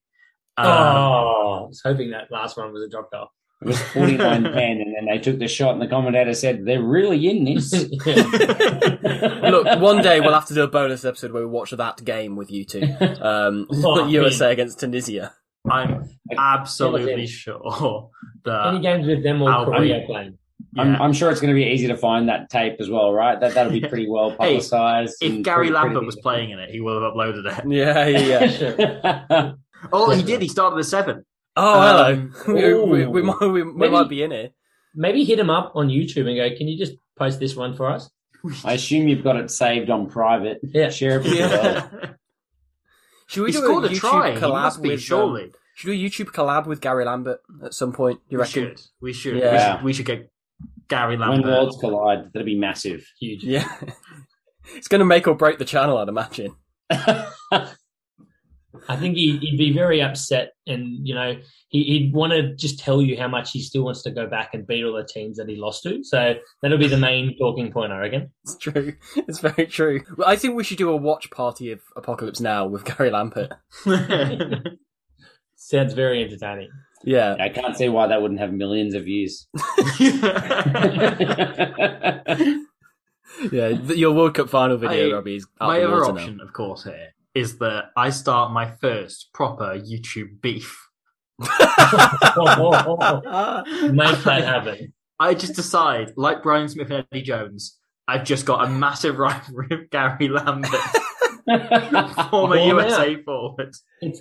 oh, Um, I was hoping that last one was a drop goal. It was 49 <laughs> 10, and then they took the shot, and the commentator said, They're really in this. Look, one day we'll have to do a bonus episode where we watch that game with you two. Um, Oh, USA against Tunisia. I'm absolutely Yeah. sure Any games with them or I'll- Korea playing? I'm, I'm sure it's going to be easy to find that tape as well, right? That, that'll be <laughs> pretty well Hey, publicized. if Gary pretty- Lambert pretty- was playing in it, he will have uploaded it. <laughs> Yeah, yeah, <laughs> yeah. Oh, he did. He started at seven. Oh, hello. Um, we, we, we might, we, we Maybe- might be in it. Maybe hit him up on YouTube and go, "Can you just post this one for us?" I assume you've got it saved on private. Yeah. Share it with the Yeah. world. Should we he do scored a a try. He collab must be, with? surely. Should we YouTube collab with Gary Lambert at some point? You we reckon? should. We should. Yeah. We should. We should get Gary Lambert. When Lambert. worlds collide, that'll be massive. Huge. Yeah. <laughs> it's going to make or break the channel, I'd imagine. <laughs> I think he, he'd be very upset, and you know, he, he'd want to just tell you how much he still wants to go back and beat all the teams that he lost to. So that'll be the main talking point, I reckon. It's true. <laughs> It's very true. Well, I think we should do a watch party of Apocalypse Now with Gary Lambert. Sounds very entertaining. Yeah. I can't see why that wouldn't have millions of views. <laughs> <laughs> Yeah. th- Your World Cup final video, I- Robbie, is out My other water now. option, of course, here is that I start my first proper YouTube beef. <laughs> Make that happen. I just decide, like Brian Smith and Eddie Jones, I've just got a massive rivalry with Gary Lambert, <laughs> former Well, USA forward.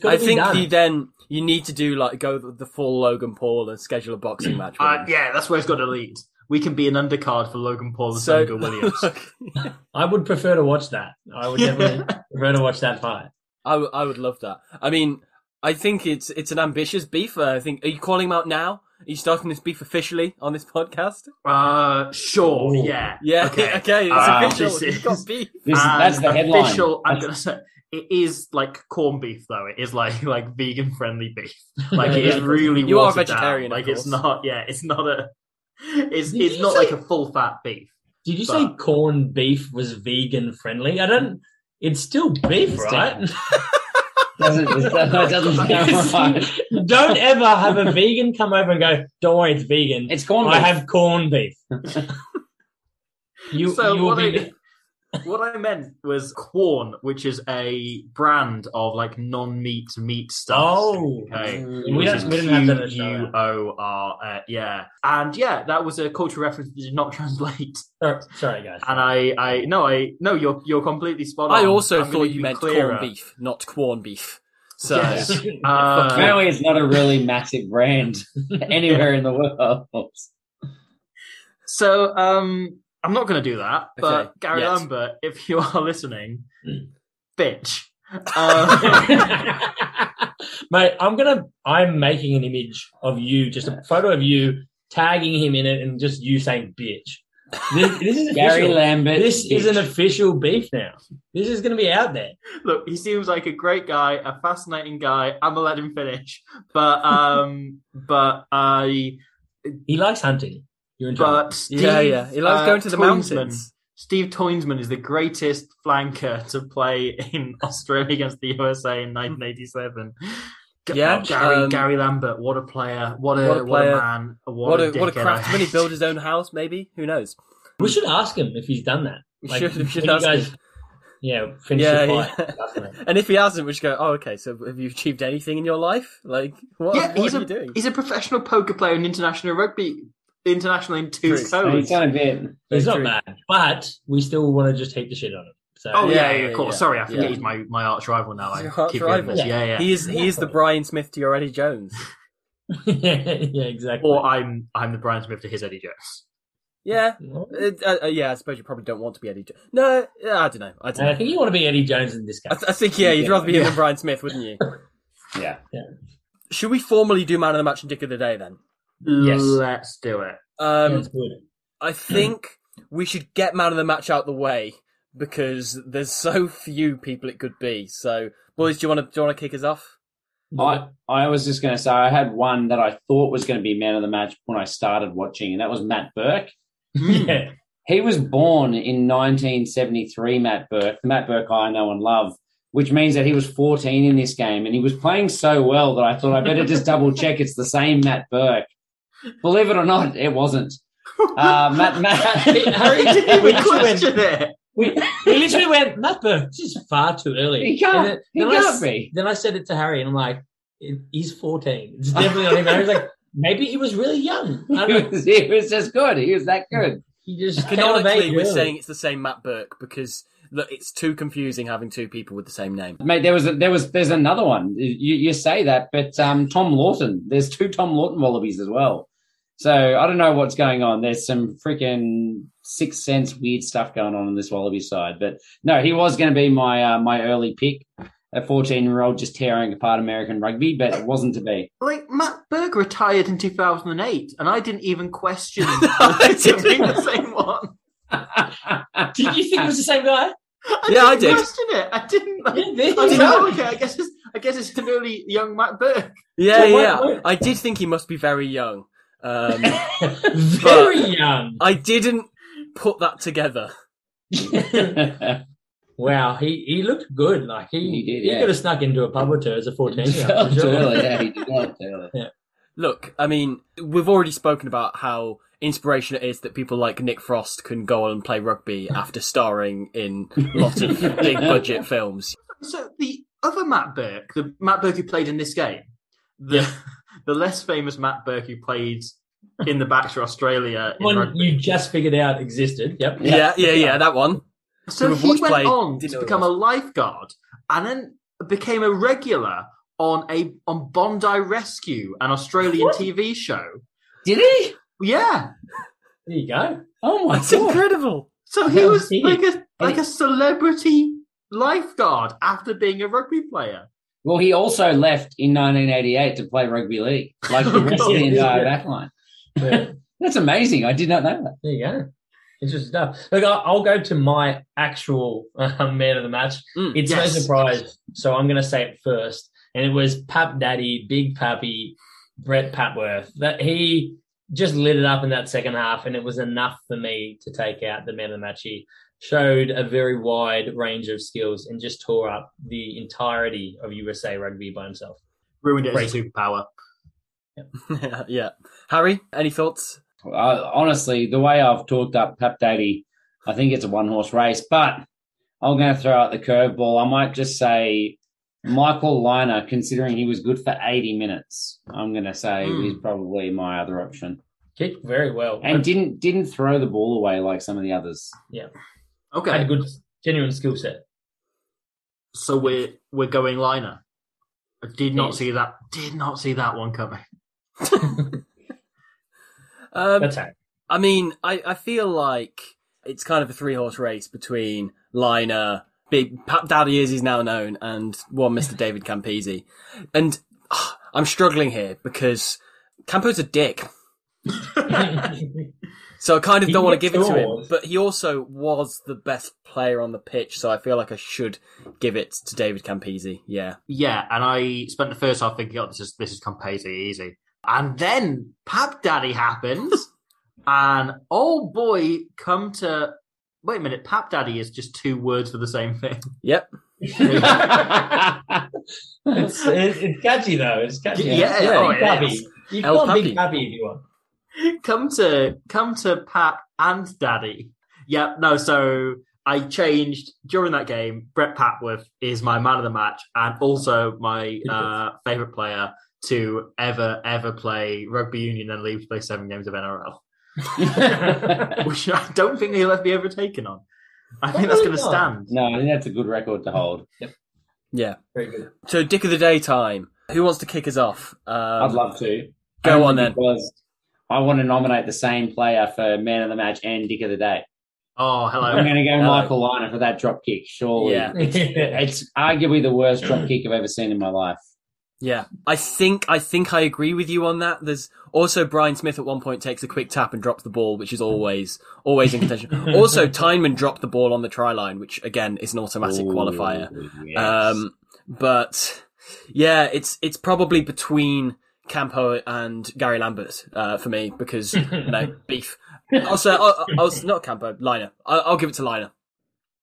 I think done. you then you need to do like go the, the full Logan Paul and schedule a boxing match. Uh, yeah, that's where it's got to lead. We can be an undercard for Logan Paul and So Sunga Williams. <laughs> I would prefer to watch that. I would definitely <laughs> prefer to watch that fight. I, w- I would love that. I mean, I think it's it's an ambitious beef. uh, I think. Are you calling him out now? Are you starting this beef officially on this podcast? Uh, sure, Ooh. yeah. Yeah. Okay. <laughs> Okay. it's Uh, official. this You've is- got beef. This, that's the headline. Official, I'm gonna say it is like corn beef though. It is like like vegan friendly beef. <laughs> Like it is Yeah. is really You are watered down. vegetarian, of Like it's not. Yeah, it's not a. It's Did it's not say- like a full fat beef. Did you But- say corn beef was vegan friendly? I don't. It's still beef, right? <laughs> doesn't, it <laughs> doesn't sound right. don't ever have a vegan come over and go, "Don't worry, it's vegan." It's corned I beef. have corned beef. <laughs> you, so you will what be. I, what I meant was Quorn, which is a brand of like non-meat meat stuff. Oh, Okay. we Which don't. is We didn't have that in the show. Q O R. Yeah, and yeah, that was a cultural reference that did not <laughs> translate. Oh, sorry, guys. And I, I no, I no, you're you're completely spot on. I also I'm thought you meant clearer. corned beef, not corn beef. So Yes. Uh, Apparently, it's not a really massive brand <laughs> anywhere in the world. So, um, I'm not going to do that. But Okay, Gary yes. Lambert, if you are listening, Mm. bitch. Uh, <laughs> Mate, I'm gonna. I'm making an image of you, just a photo of you, tagging him in it, and just you saying "bitch." This, this is <laughs> Gary official. Lambert. This is an official beef now. This is going to be out there. look, he seems like a great guy, a fascinating guy. I'm gonna let him finish, but um, but I, He likes hunting. You're in trouble. but Steve, yeah, yeah. He loves uh, going to the Toynsman- mountains. Steve Tuynman is the greatest flanker to play in <laughs> Australia against the USA in 1987. Yeah, oh, Gary, um, Gary Lambert, what a player! What a what a what a player. man! What, What a, a what a craftsman! He hate. <laughs> built his own house. Maybe who knows? we should ask him if he's done that. We Like, should, we should when you ask guys, him. yeah, finish Yeah, the yeah. fight. <laughs> Ask him. And if he hasn't, we should go. Oh, okay. So have you achieved anything in your life? Like what? Yeah, what he's are a you doing? he's a professional poker player in international rugby, international in two True. I mean, codes. It's kind of bit. He's not bad, but we still want to just heat the shit on him. So Oh yeah, Yeah, yeah, yeah, of course. yeah. Sorry, I forget Yeah. he's my, my arch rival now. I Your arch keep rival. rival. Yeah, yeah. He is he is the Brian Smith to your Eddie Jones. yeah, <laughs> <laughs> yeah, exactly. Or I'm I'm the Brian Smith to his Eddie Jones. Yeah, Uh, uh, uh, yeah. I suppose you probably don't want to be Eddie. Jones. No, uh, I don't know. I don't And I know. think you want to be Eddie Jones in this I, case. th- I think yeah, you'd rather be him than Brian Smith, wouldn't you? <laughs> Yeah. Should we formally do man of the match and dick of the day then? Yes. Let's do it. Um, That's good. I think we should get man of the match out the way because there's so few people it could be. So, boys, do you want to do you want to kick us off? I, I was just going to say I had one that I thought was going to be man of the match when I started watching, and that was Matt Burke. <laughs> Yeah. He was born in 1973, Matt Burke, the Matt Burke I know and love, which means that he was 14 in this game, and he was playing so well that I thought I better just double check it's the same Matt Burke. Believe it or not, it wasn't. Uh, <laughs> Matt, Matt, <laughs> Harry, didn't we even literally went, question it. we, we literally went, Matt Burke, this is far too early. He can't- then, he then I can't s- be. Then I said it to Harry, and I'm like, he's 14. It's definitely not him. Harry's like, maybe he was really young. <laughs> I he, was, he was just good. He was that good. He just came Canonically, we're early. saying it's the same Matt Burke because look, it's too confusing having two people with the same name. Mate, there was a, there was there's another one. You, you say that, but um, Tom Lawton. There's two Tom Lawton Wallabies as well. So I don't know what's going on. There's some freaking sixth sense weird stuff going on on this Wallaby side. But no, he was going to be my uh, my early pick. A 14 year old just tearing apart American rugby, but it wasn't to be. Like Matt Burke retired in 2008, and I didn't even question I it being didn't. the same one. <laughs> Did you think it was the same guy? I Yeah, I didn't did. question it. I didn't. Like, Yeah, there you I go. know. Okay, I guess it's I guess it's an early young Matt Burke. Yeah, So what- yeah. what- I did think he must be very young. Um, <laughs> Very young. I didn't put that together. <laughs> Wow, he, he looked good. Like he He did, he yeah. could have snuck into a pub or two as a fourteen year old. early, yeah, he did <laughs> not early. Look, I mean, we've already spoken about how inspirational it is that people like Nick Frost can go on and play rugby after starring in lots of big budget films. So the other Matt Burke, the Matt Burke who played in this game, the the less famous Matt Burke who played in the Baxter Australia. One rugby. you just figured out existed. Yep. Yeah, yeah, yeah, that one. So he went play, on to become a lifeguard and then became a regular on a on Bondi Rescue, an Australian What? TV show. Did he? Yeah. There you go. Oh my That's god! incredible. So he was like a like a celebrity lifeguard after being a rugby player. Well, he also left in 1988 to play rugby league, like the rest of the <laughs> entire backline. Yeah. <laughs> That's amazing. I did not know that. There you go. Interesting stuff. Look, I'll, I'll go to my actual um, man of the match. Mm, It's yes. no surprise, so I'm going to say it first. And it was Pap Daddy, Big Pappy, Brett Papworth. That he just lit it up in that second half, and it was enough for me to take out the man of the match. He showed a very wide range of skills and just tore up the entirety of USA rugby by himself. Ruined it as a superpower. <laughs> yeah. Harry, any thoughts? Uh, honestly, the way I've talked up Pap Daddy, I think it's a one horse race, but I'm going to throw out the curveball. I might just say Michael Lynagh, considering he was good for 80 minutes, I'm going to say he's probably my other option. Kicked very well. And didn't didn't throw the ball away like some of the others. had Okay. a good, genuine skill set. So we're we're going Lynagh. I did not see that did not see that one coming. <laughs> Um, That's how. I mean, I, I feel like it's kind of a three horse race between Lynagh, Big Pap Daddy is he's now known, and one Mr. David Campese. And ah, I'm struggling here because Campo's a dick. <laughs> <laughs> So I kind of He don't want to give it to him, but he also was the best player on the pitch, so I feel like I should give it to David Campese. Yeah. Yeah, and I spent the first half thinking, oh, this is this is Campese easy. And then Pap Daddy happens, <laughs> and oh boy, come to wait a minute, Pap Daddy is just two words for the same thing. Yep. It's, <laughs> it's, it's catchy though. It's catchy. Yeah, yeah, oh, Big it You El call him Pappy. Big Pappy if you want. Come to come to Pap and Daddy. Yep, no, so I changed during that game. Brett Papworth is my man of the match and also my uh, favorite player to ever ever play rugby union and leave to play seven games of NRL, <laughs> which I don't think he'll ever be overtaken on. I think that's going to Probably stand. no, I think that's a good record to hold. Yep. Yeah. Very good. So Dick of the Day time. Who wants to kick us off? Um, I'd love to. Go Only on then. Because I want to nominate the same player for man of the match and dick of the day. Oh, hello. I'm going to go Hello. Michael Lynagh for that drop kick. Surely, Yeah. <laughs> it's arguably the worst drop kick I've ever seen in my life. Yeah, I think I think I agree with you on that. There's also Brian Smith at one point takes a quick tap and drops the ball, which is always always in contention. <laughs> also, Tuynman dropped the ball on the try line, which again is an automatic qualifier. Yes. Um, but yeah, it's it's probably between Campo and Gary Lambert uh, for me because you <laughs> know beef. Also, I'll, I'll, not Campo, Lynagh. I'll, I'll give it to Lynagh.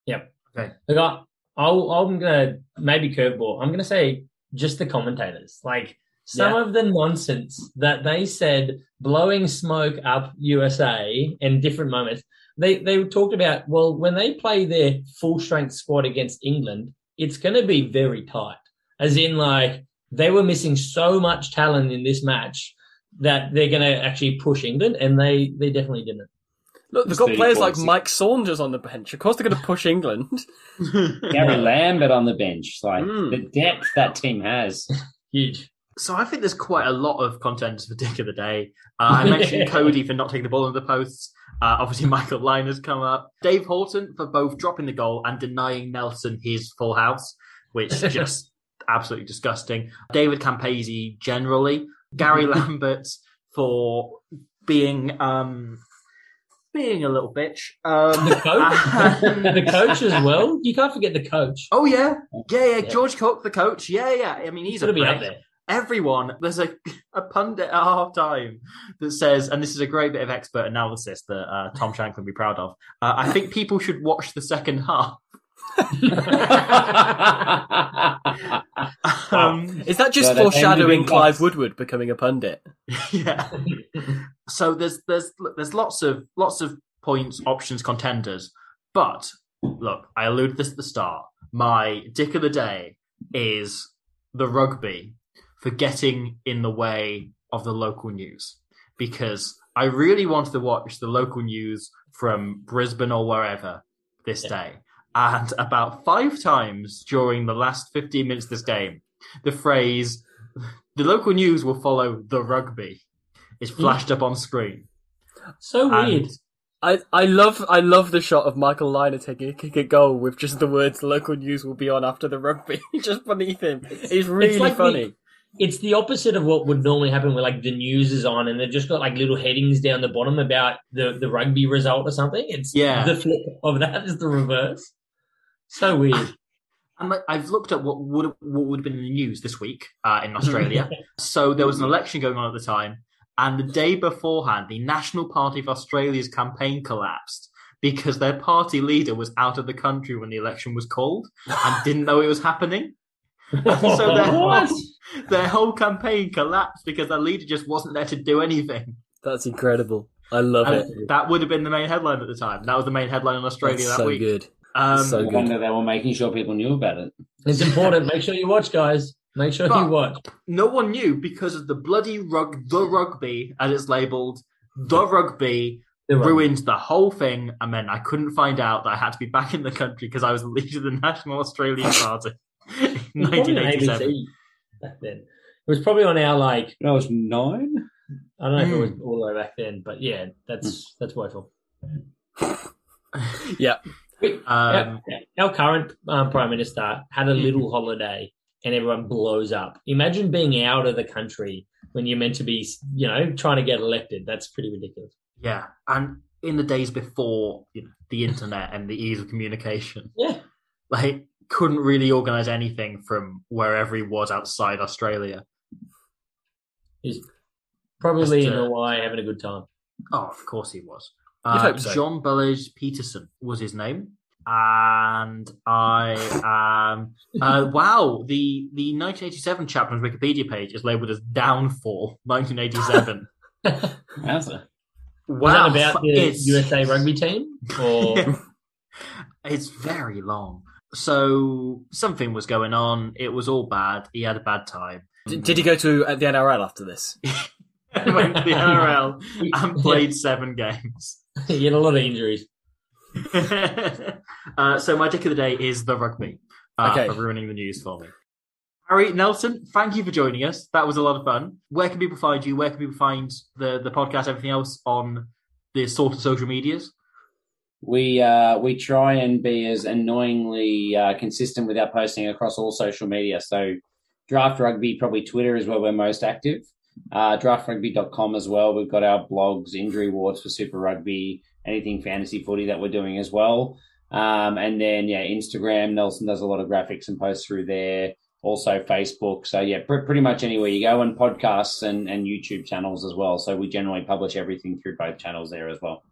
Yep. Okay. Look, I, I'll, I'm gonna maybe curveball. I'm gonna say just the commentators, like some Yeah. of the nonsense that they said, blowing smoke up USA in different moments. They they talked about well when they play their full strength squad against England, it's gonna be very tight. As in, like they were missing so much talent in this match that they're gonna actually push England, and they they definitely didn't. Look, they've got players like. Mike Saunders on the bench. Of course, they're going to push England. <laughs> Gary Lambert on the bench. Like Mm. the depth that team has. <laughs> Huge. So I think there's quite a lot of contenders for Dick of the Day. Uh, I mentioned <laughs> Codey for not taking the ball into the posts. Uh, obviously, Michael Lynagh has come up. Dave Horton for both dropping the goal and denying Nelson his full house, which just absolutely disgusting. David Campese generally. Gary <laughs> Lambert for being um, being a little bitch. Um, The coach, and- the coach as well. You can't forget the coach. Oh yeah, yeah, yeah. Yeah. George Hook, the coach. Yeah, yeah. I mean, he's He's a gonna be prick up there. everyone there's a, a pundit at half time that says and this is a great bit of expert analysis that uh, tom shank would be proud of uh, i think people should watch the second half um, Is that just Yeah, foreshadowing paying the big Clive bucks. Woodward becoming a pundit? yeah so there's there's there's lots of lots of points options contenders but look i alluded this at the start my dick of the day is the rugby for getting in the way of the local news because I really wanted to watch the local news from Brisbane or wherever this Yeah. day. And about five times during the last 15 minutes of this game, the phrase, the local news will follow the rugby, is hmm. flashed up on screen. So And- weird. I, I love I love the shot of Michael Lynagh taking a kick at goal with just the words local news will be on after the rugby" <laughs> just beneath him. It's really like funny. the- It's the opposite of what would normally happen where like the news is on and they've just got like little headings down the bottom about the, the rugby result or something. It's Yeah. the flip of that is the reverse. So weird. And I've looked at what would what would have been in the news this week uh, in Australia. <laughs> so there was an election going on at the time, and the day beforehand, the National Party of Australia's campaign collapsed because their party leader was out of the country when the election was called and <laughs> didn't know it was happening. <laughs> so their whole, their whole campaign collapsed because their leader just wasn't there to do anything. That's incredible. I love And it. that would have been the main headline at the time. That was the main headline in Australia That's that so week. good. Um, so good. wonder they were making sure people knew about it. It's important. Make sure you watch, guys. Make sure But- you watch. no one knew because of the bloody rug, the rugby, as it's labelled, the rugby The ruined the whole thing, and then I couldn't find out that I had to be back in the country because I was the leader of the National Australian <laughs> Party in It was probably on 1987. Back then. It was probably on our like I was nine. I don't know if it Hmm. was all the way back then, but yeah, that's that's woeful. <laughs> Yeah. Um, our, our current um, prime minister had a little holiday, and everyone blows up. Imagine being out of the country when you're meant to be, you know, trying to get elected. That's pretty ridiculous. yeah, and in the days before you know, the internet and the ease of communication, Yeah, like couldn't really organise anything from wherever he was outside Australia. he's probably in Just, uh, Hawaii having a good time. Oh, of course he was. Uh, so. John Bjelke-Petersen was his name. And I um uh, <laughs> wow the the 1987 chapter on Wikipedia page is labelled as Downfall 1987. That's wow, that about the it's, USA rugby team? Or <laughs> it's very long. So something was going on. It was all bad. He had a bad time. D- did he go to uh, the NRL after this? <laughs> Went to the NRL and played seven games. <laughs> he had a lot of injuries. <laughs> uh, so my dick of the day is the rugby uh, Okay. for ruining the news for me. Harry Nelson, thank you for joining us. That was a lot of fun. Where can people find you? Where can people find the the podcast? Everything else on the sort of social medias? We uh, we try and be as annoyingly uh, consistent with our posting across all social media. So Draft Rugby, probably Twitter is where we're most active. Uh, draftrugby.com as well. We've got our blogs, injury wards for Super Rugby, anything fantasy footy that we're doing as well. Um, and then, yeah, Instagram. Nelson does a lot of graphics and posts through there. Also Facebook. So, yeah, pr- pretty much anywhere you go, and podcasts and, and YouTube channels as well. So, we generally publish everything through both channels there as well.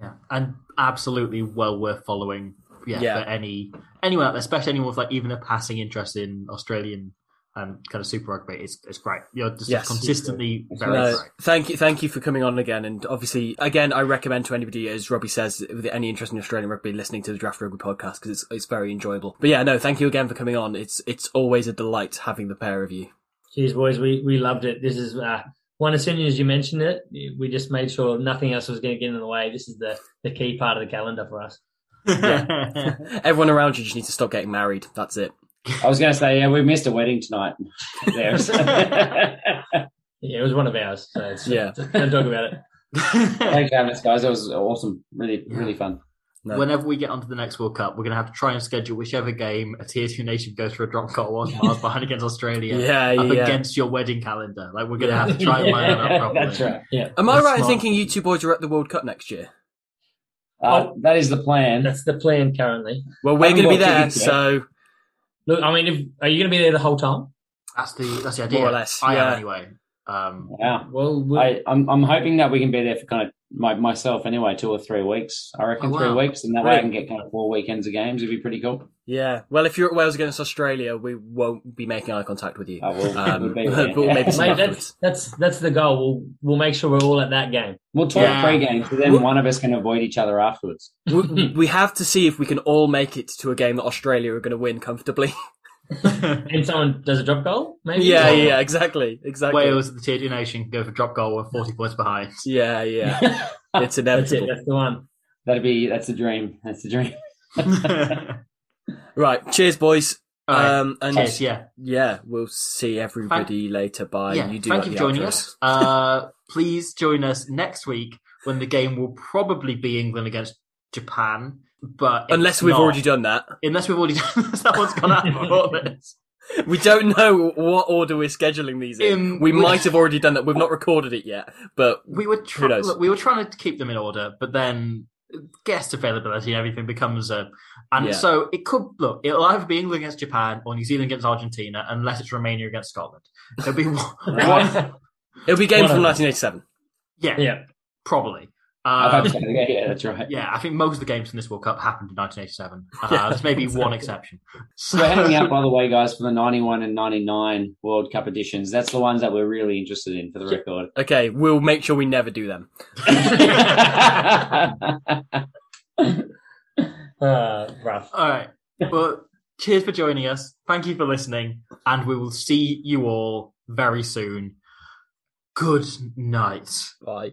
Yeah, and absolutely well worth following. Yeah, Yeah. for any anyone out there, especially anyone with like even a passing interest in Australian and kind of Super Rugby, it's it's great. You're just Yes. consistently very No, great. thank you, thank you for coming on again. And obviously, again, I recommend to anybody, as Robbie says, with any interest in Australian rugby, listening to the Draft Rugby podcast because it's it's very enjoyable. But yeah, no, thank you again for coming on. It's it's always a delight having the pair of you. Cheers, boys. We we loved it. This is uh, one as soon as you mentioned it, we just made sure nothing else was going to get in the way. This is the the key part of the calendar for us. <laughs> <laughs> Everyone around you just needs to stop getting married. That's it. I was going to say, yeah, we missed a wedding tonight. <laughs> <laughs> Yeah, it was one of ours. So it's, Yeah. don't talk about it. Thanks for having us, guys. It was awesome. Really, really fun. No. Whenever we get onto the next World Cup, we're going to have to try and schedule whichever game a tier two nation goes for a drop goal one miles <laughs> behind against Australia. Yeah, up yeah. against your wedding calendar. Like we're going to have to try and line that up properly. That's right. Yeah, Am I That's right in thinking you two boys are at the World Cup next year? Uh, that is the plan. That's the plan currently. Well, we're going to be there, tickets yet. so Look, I mean, if are you going to be there the whole time? That's the that's the idea. More or less, I yeah. am anyway. Um, Wow. Well, we'll I, I'm, I'm hoping that we can be there for kind of my, myself anyway, two or three weeks. I reckon Oh, three wow. weeks, and that way I can get kind of four weekends of games. It'd be pretty cool. yeah. Well, if you're at Wales against Australia, we won't be making eye contact with you. I will. Um, <laughs> we'll, but <laughs> we'll maybe see mate, that's that's that's the goal. We'll we'll make sure we're all at that game. we'll talk Yeah. pre-game, so then one of us can avoid each other afterwards. we, we have to see if we can all make it to a game that Australia are going to win comfortably. <laughs> <laughs> and someone does a drop goal, maybe. Yeah, Or- yeah, exactly, exactly. Wales, the tier two nation, go for drop goal with 40 points behind. Yeah, yeah. <laughs> It's That's it. inevitable. That's the one. That'd be that's a dream. That's a dream. <laughs> Right. Cheers, boys. All right. Um, and Cheers, yeah. yeah, we'll see everybody later. Bye. yeah, you do thank like you for joining us. Uh, please join us next week when the game will probably be England against Japan. But Unless we've not. already done that. Unless we've already <laughs> done that, someone's gone out before <laughs> this. We don't know what order we're scheduling these in. Um, we we- might have already done that. We've not recorded it yet, but We were Who knows? look, we were trying to keep them in order, but then guest availability and everything becomes a and Yeah. so it could look it'll either be England against Japan or New Zealand against Argentina unless it's Romania against Scotland. <laughs> It'll be one, one it'll be game from 1987. yeah, Yeah. probably. I Um, hope so. yeah, yeah, that's right. yeah, I think most of the games in this World Cup happened in 1987. <laughs> Uh, Yeah, there's maybe one exception. So we're hanging out, <laughs> by the way, guys, for the 91 and 99 World Cup editions. That's the ones that we're really interested in, for the record. Okay, we'll make sure we never do them. <laughs> Uh, rough. All right. Well, cheers for joining us. Thank you for listening, and we will see you all very soon. Good night. Bye.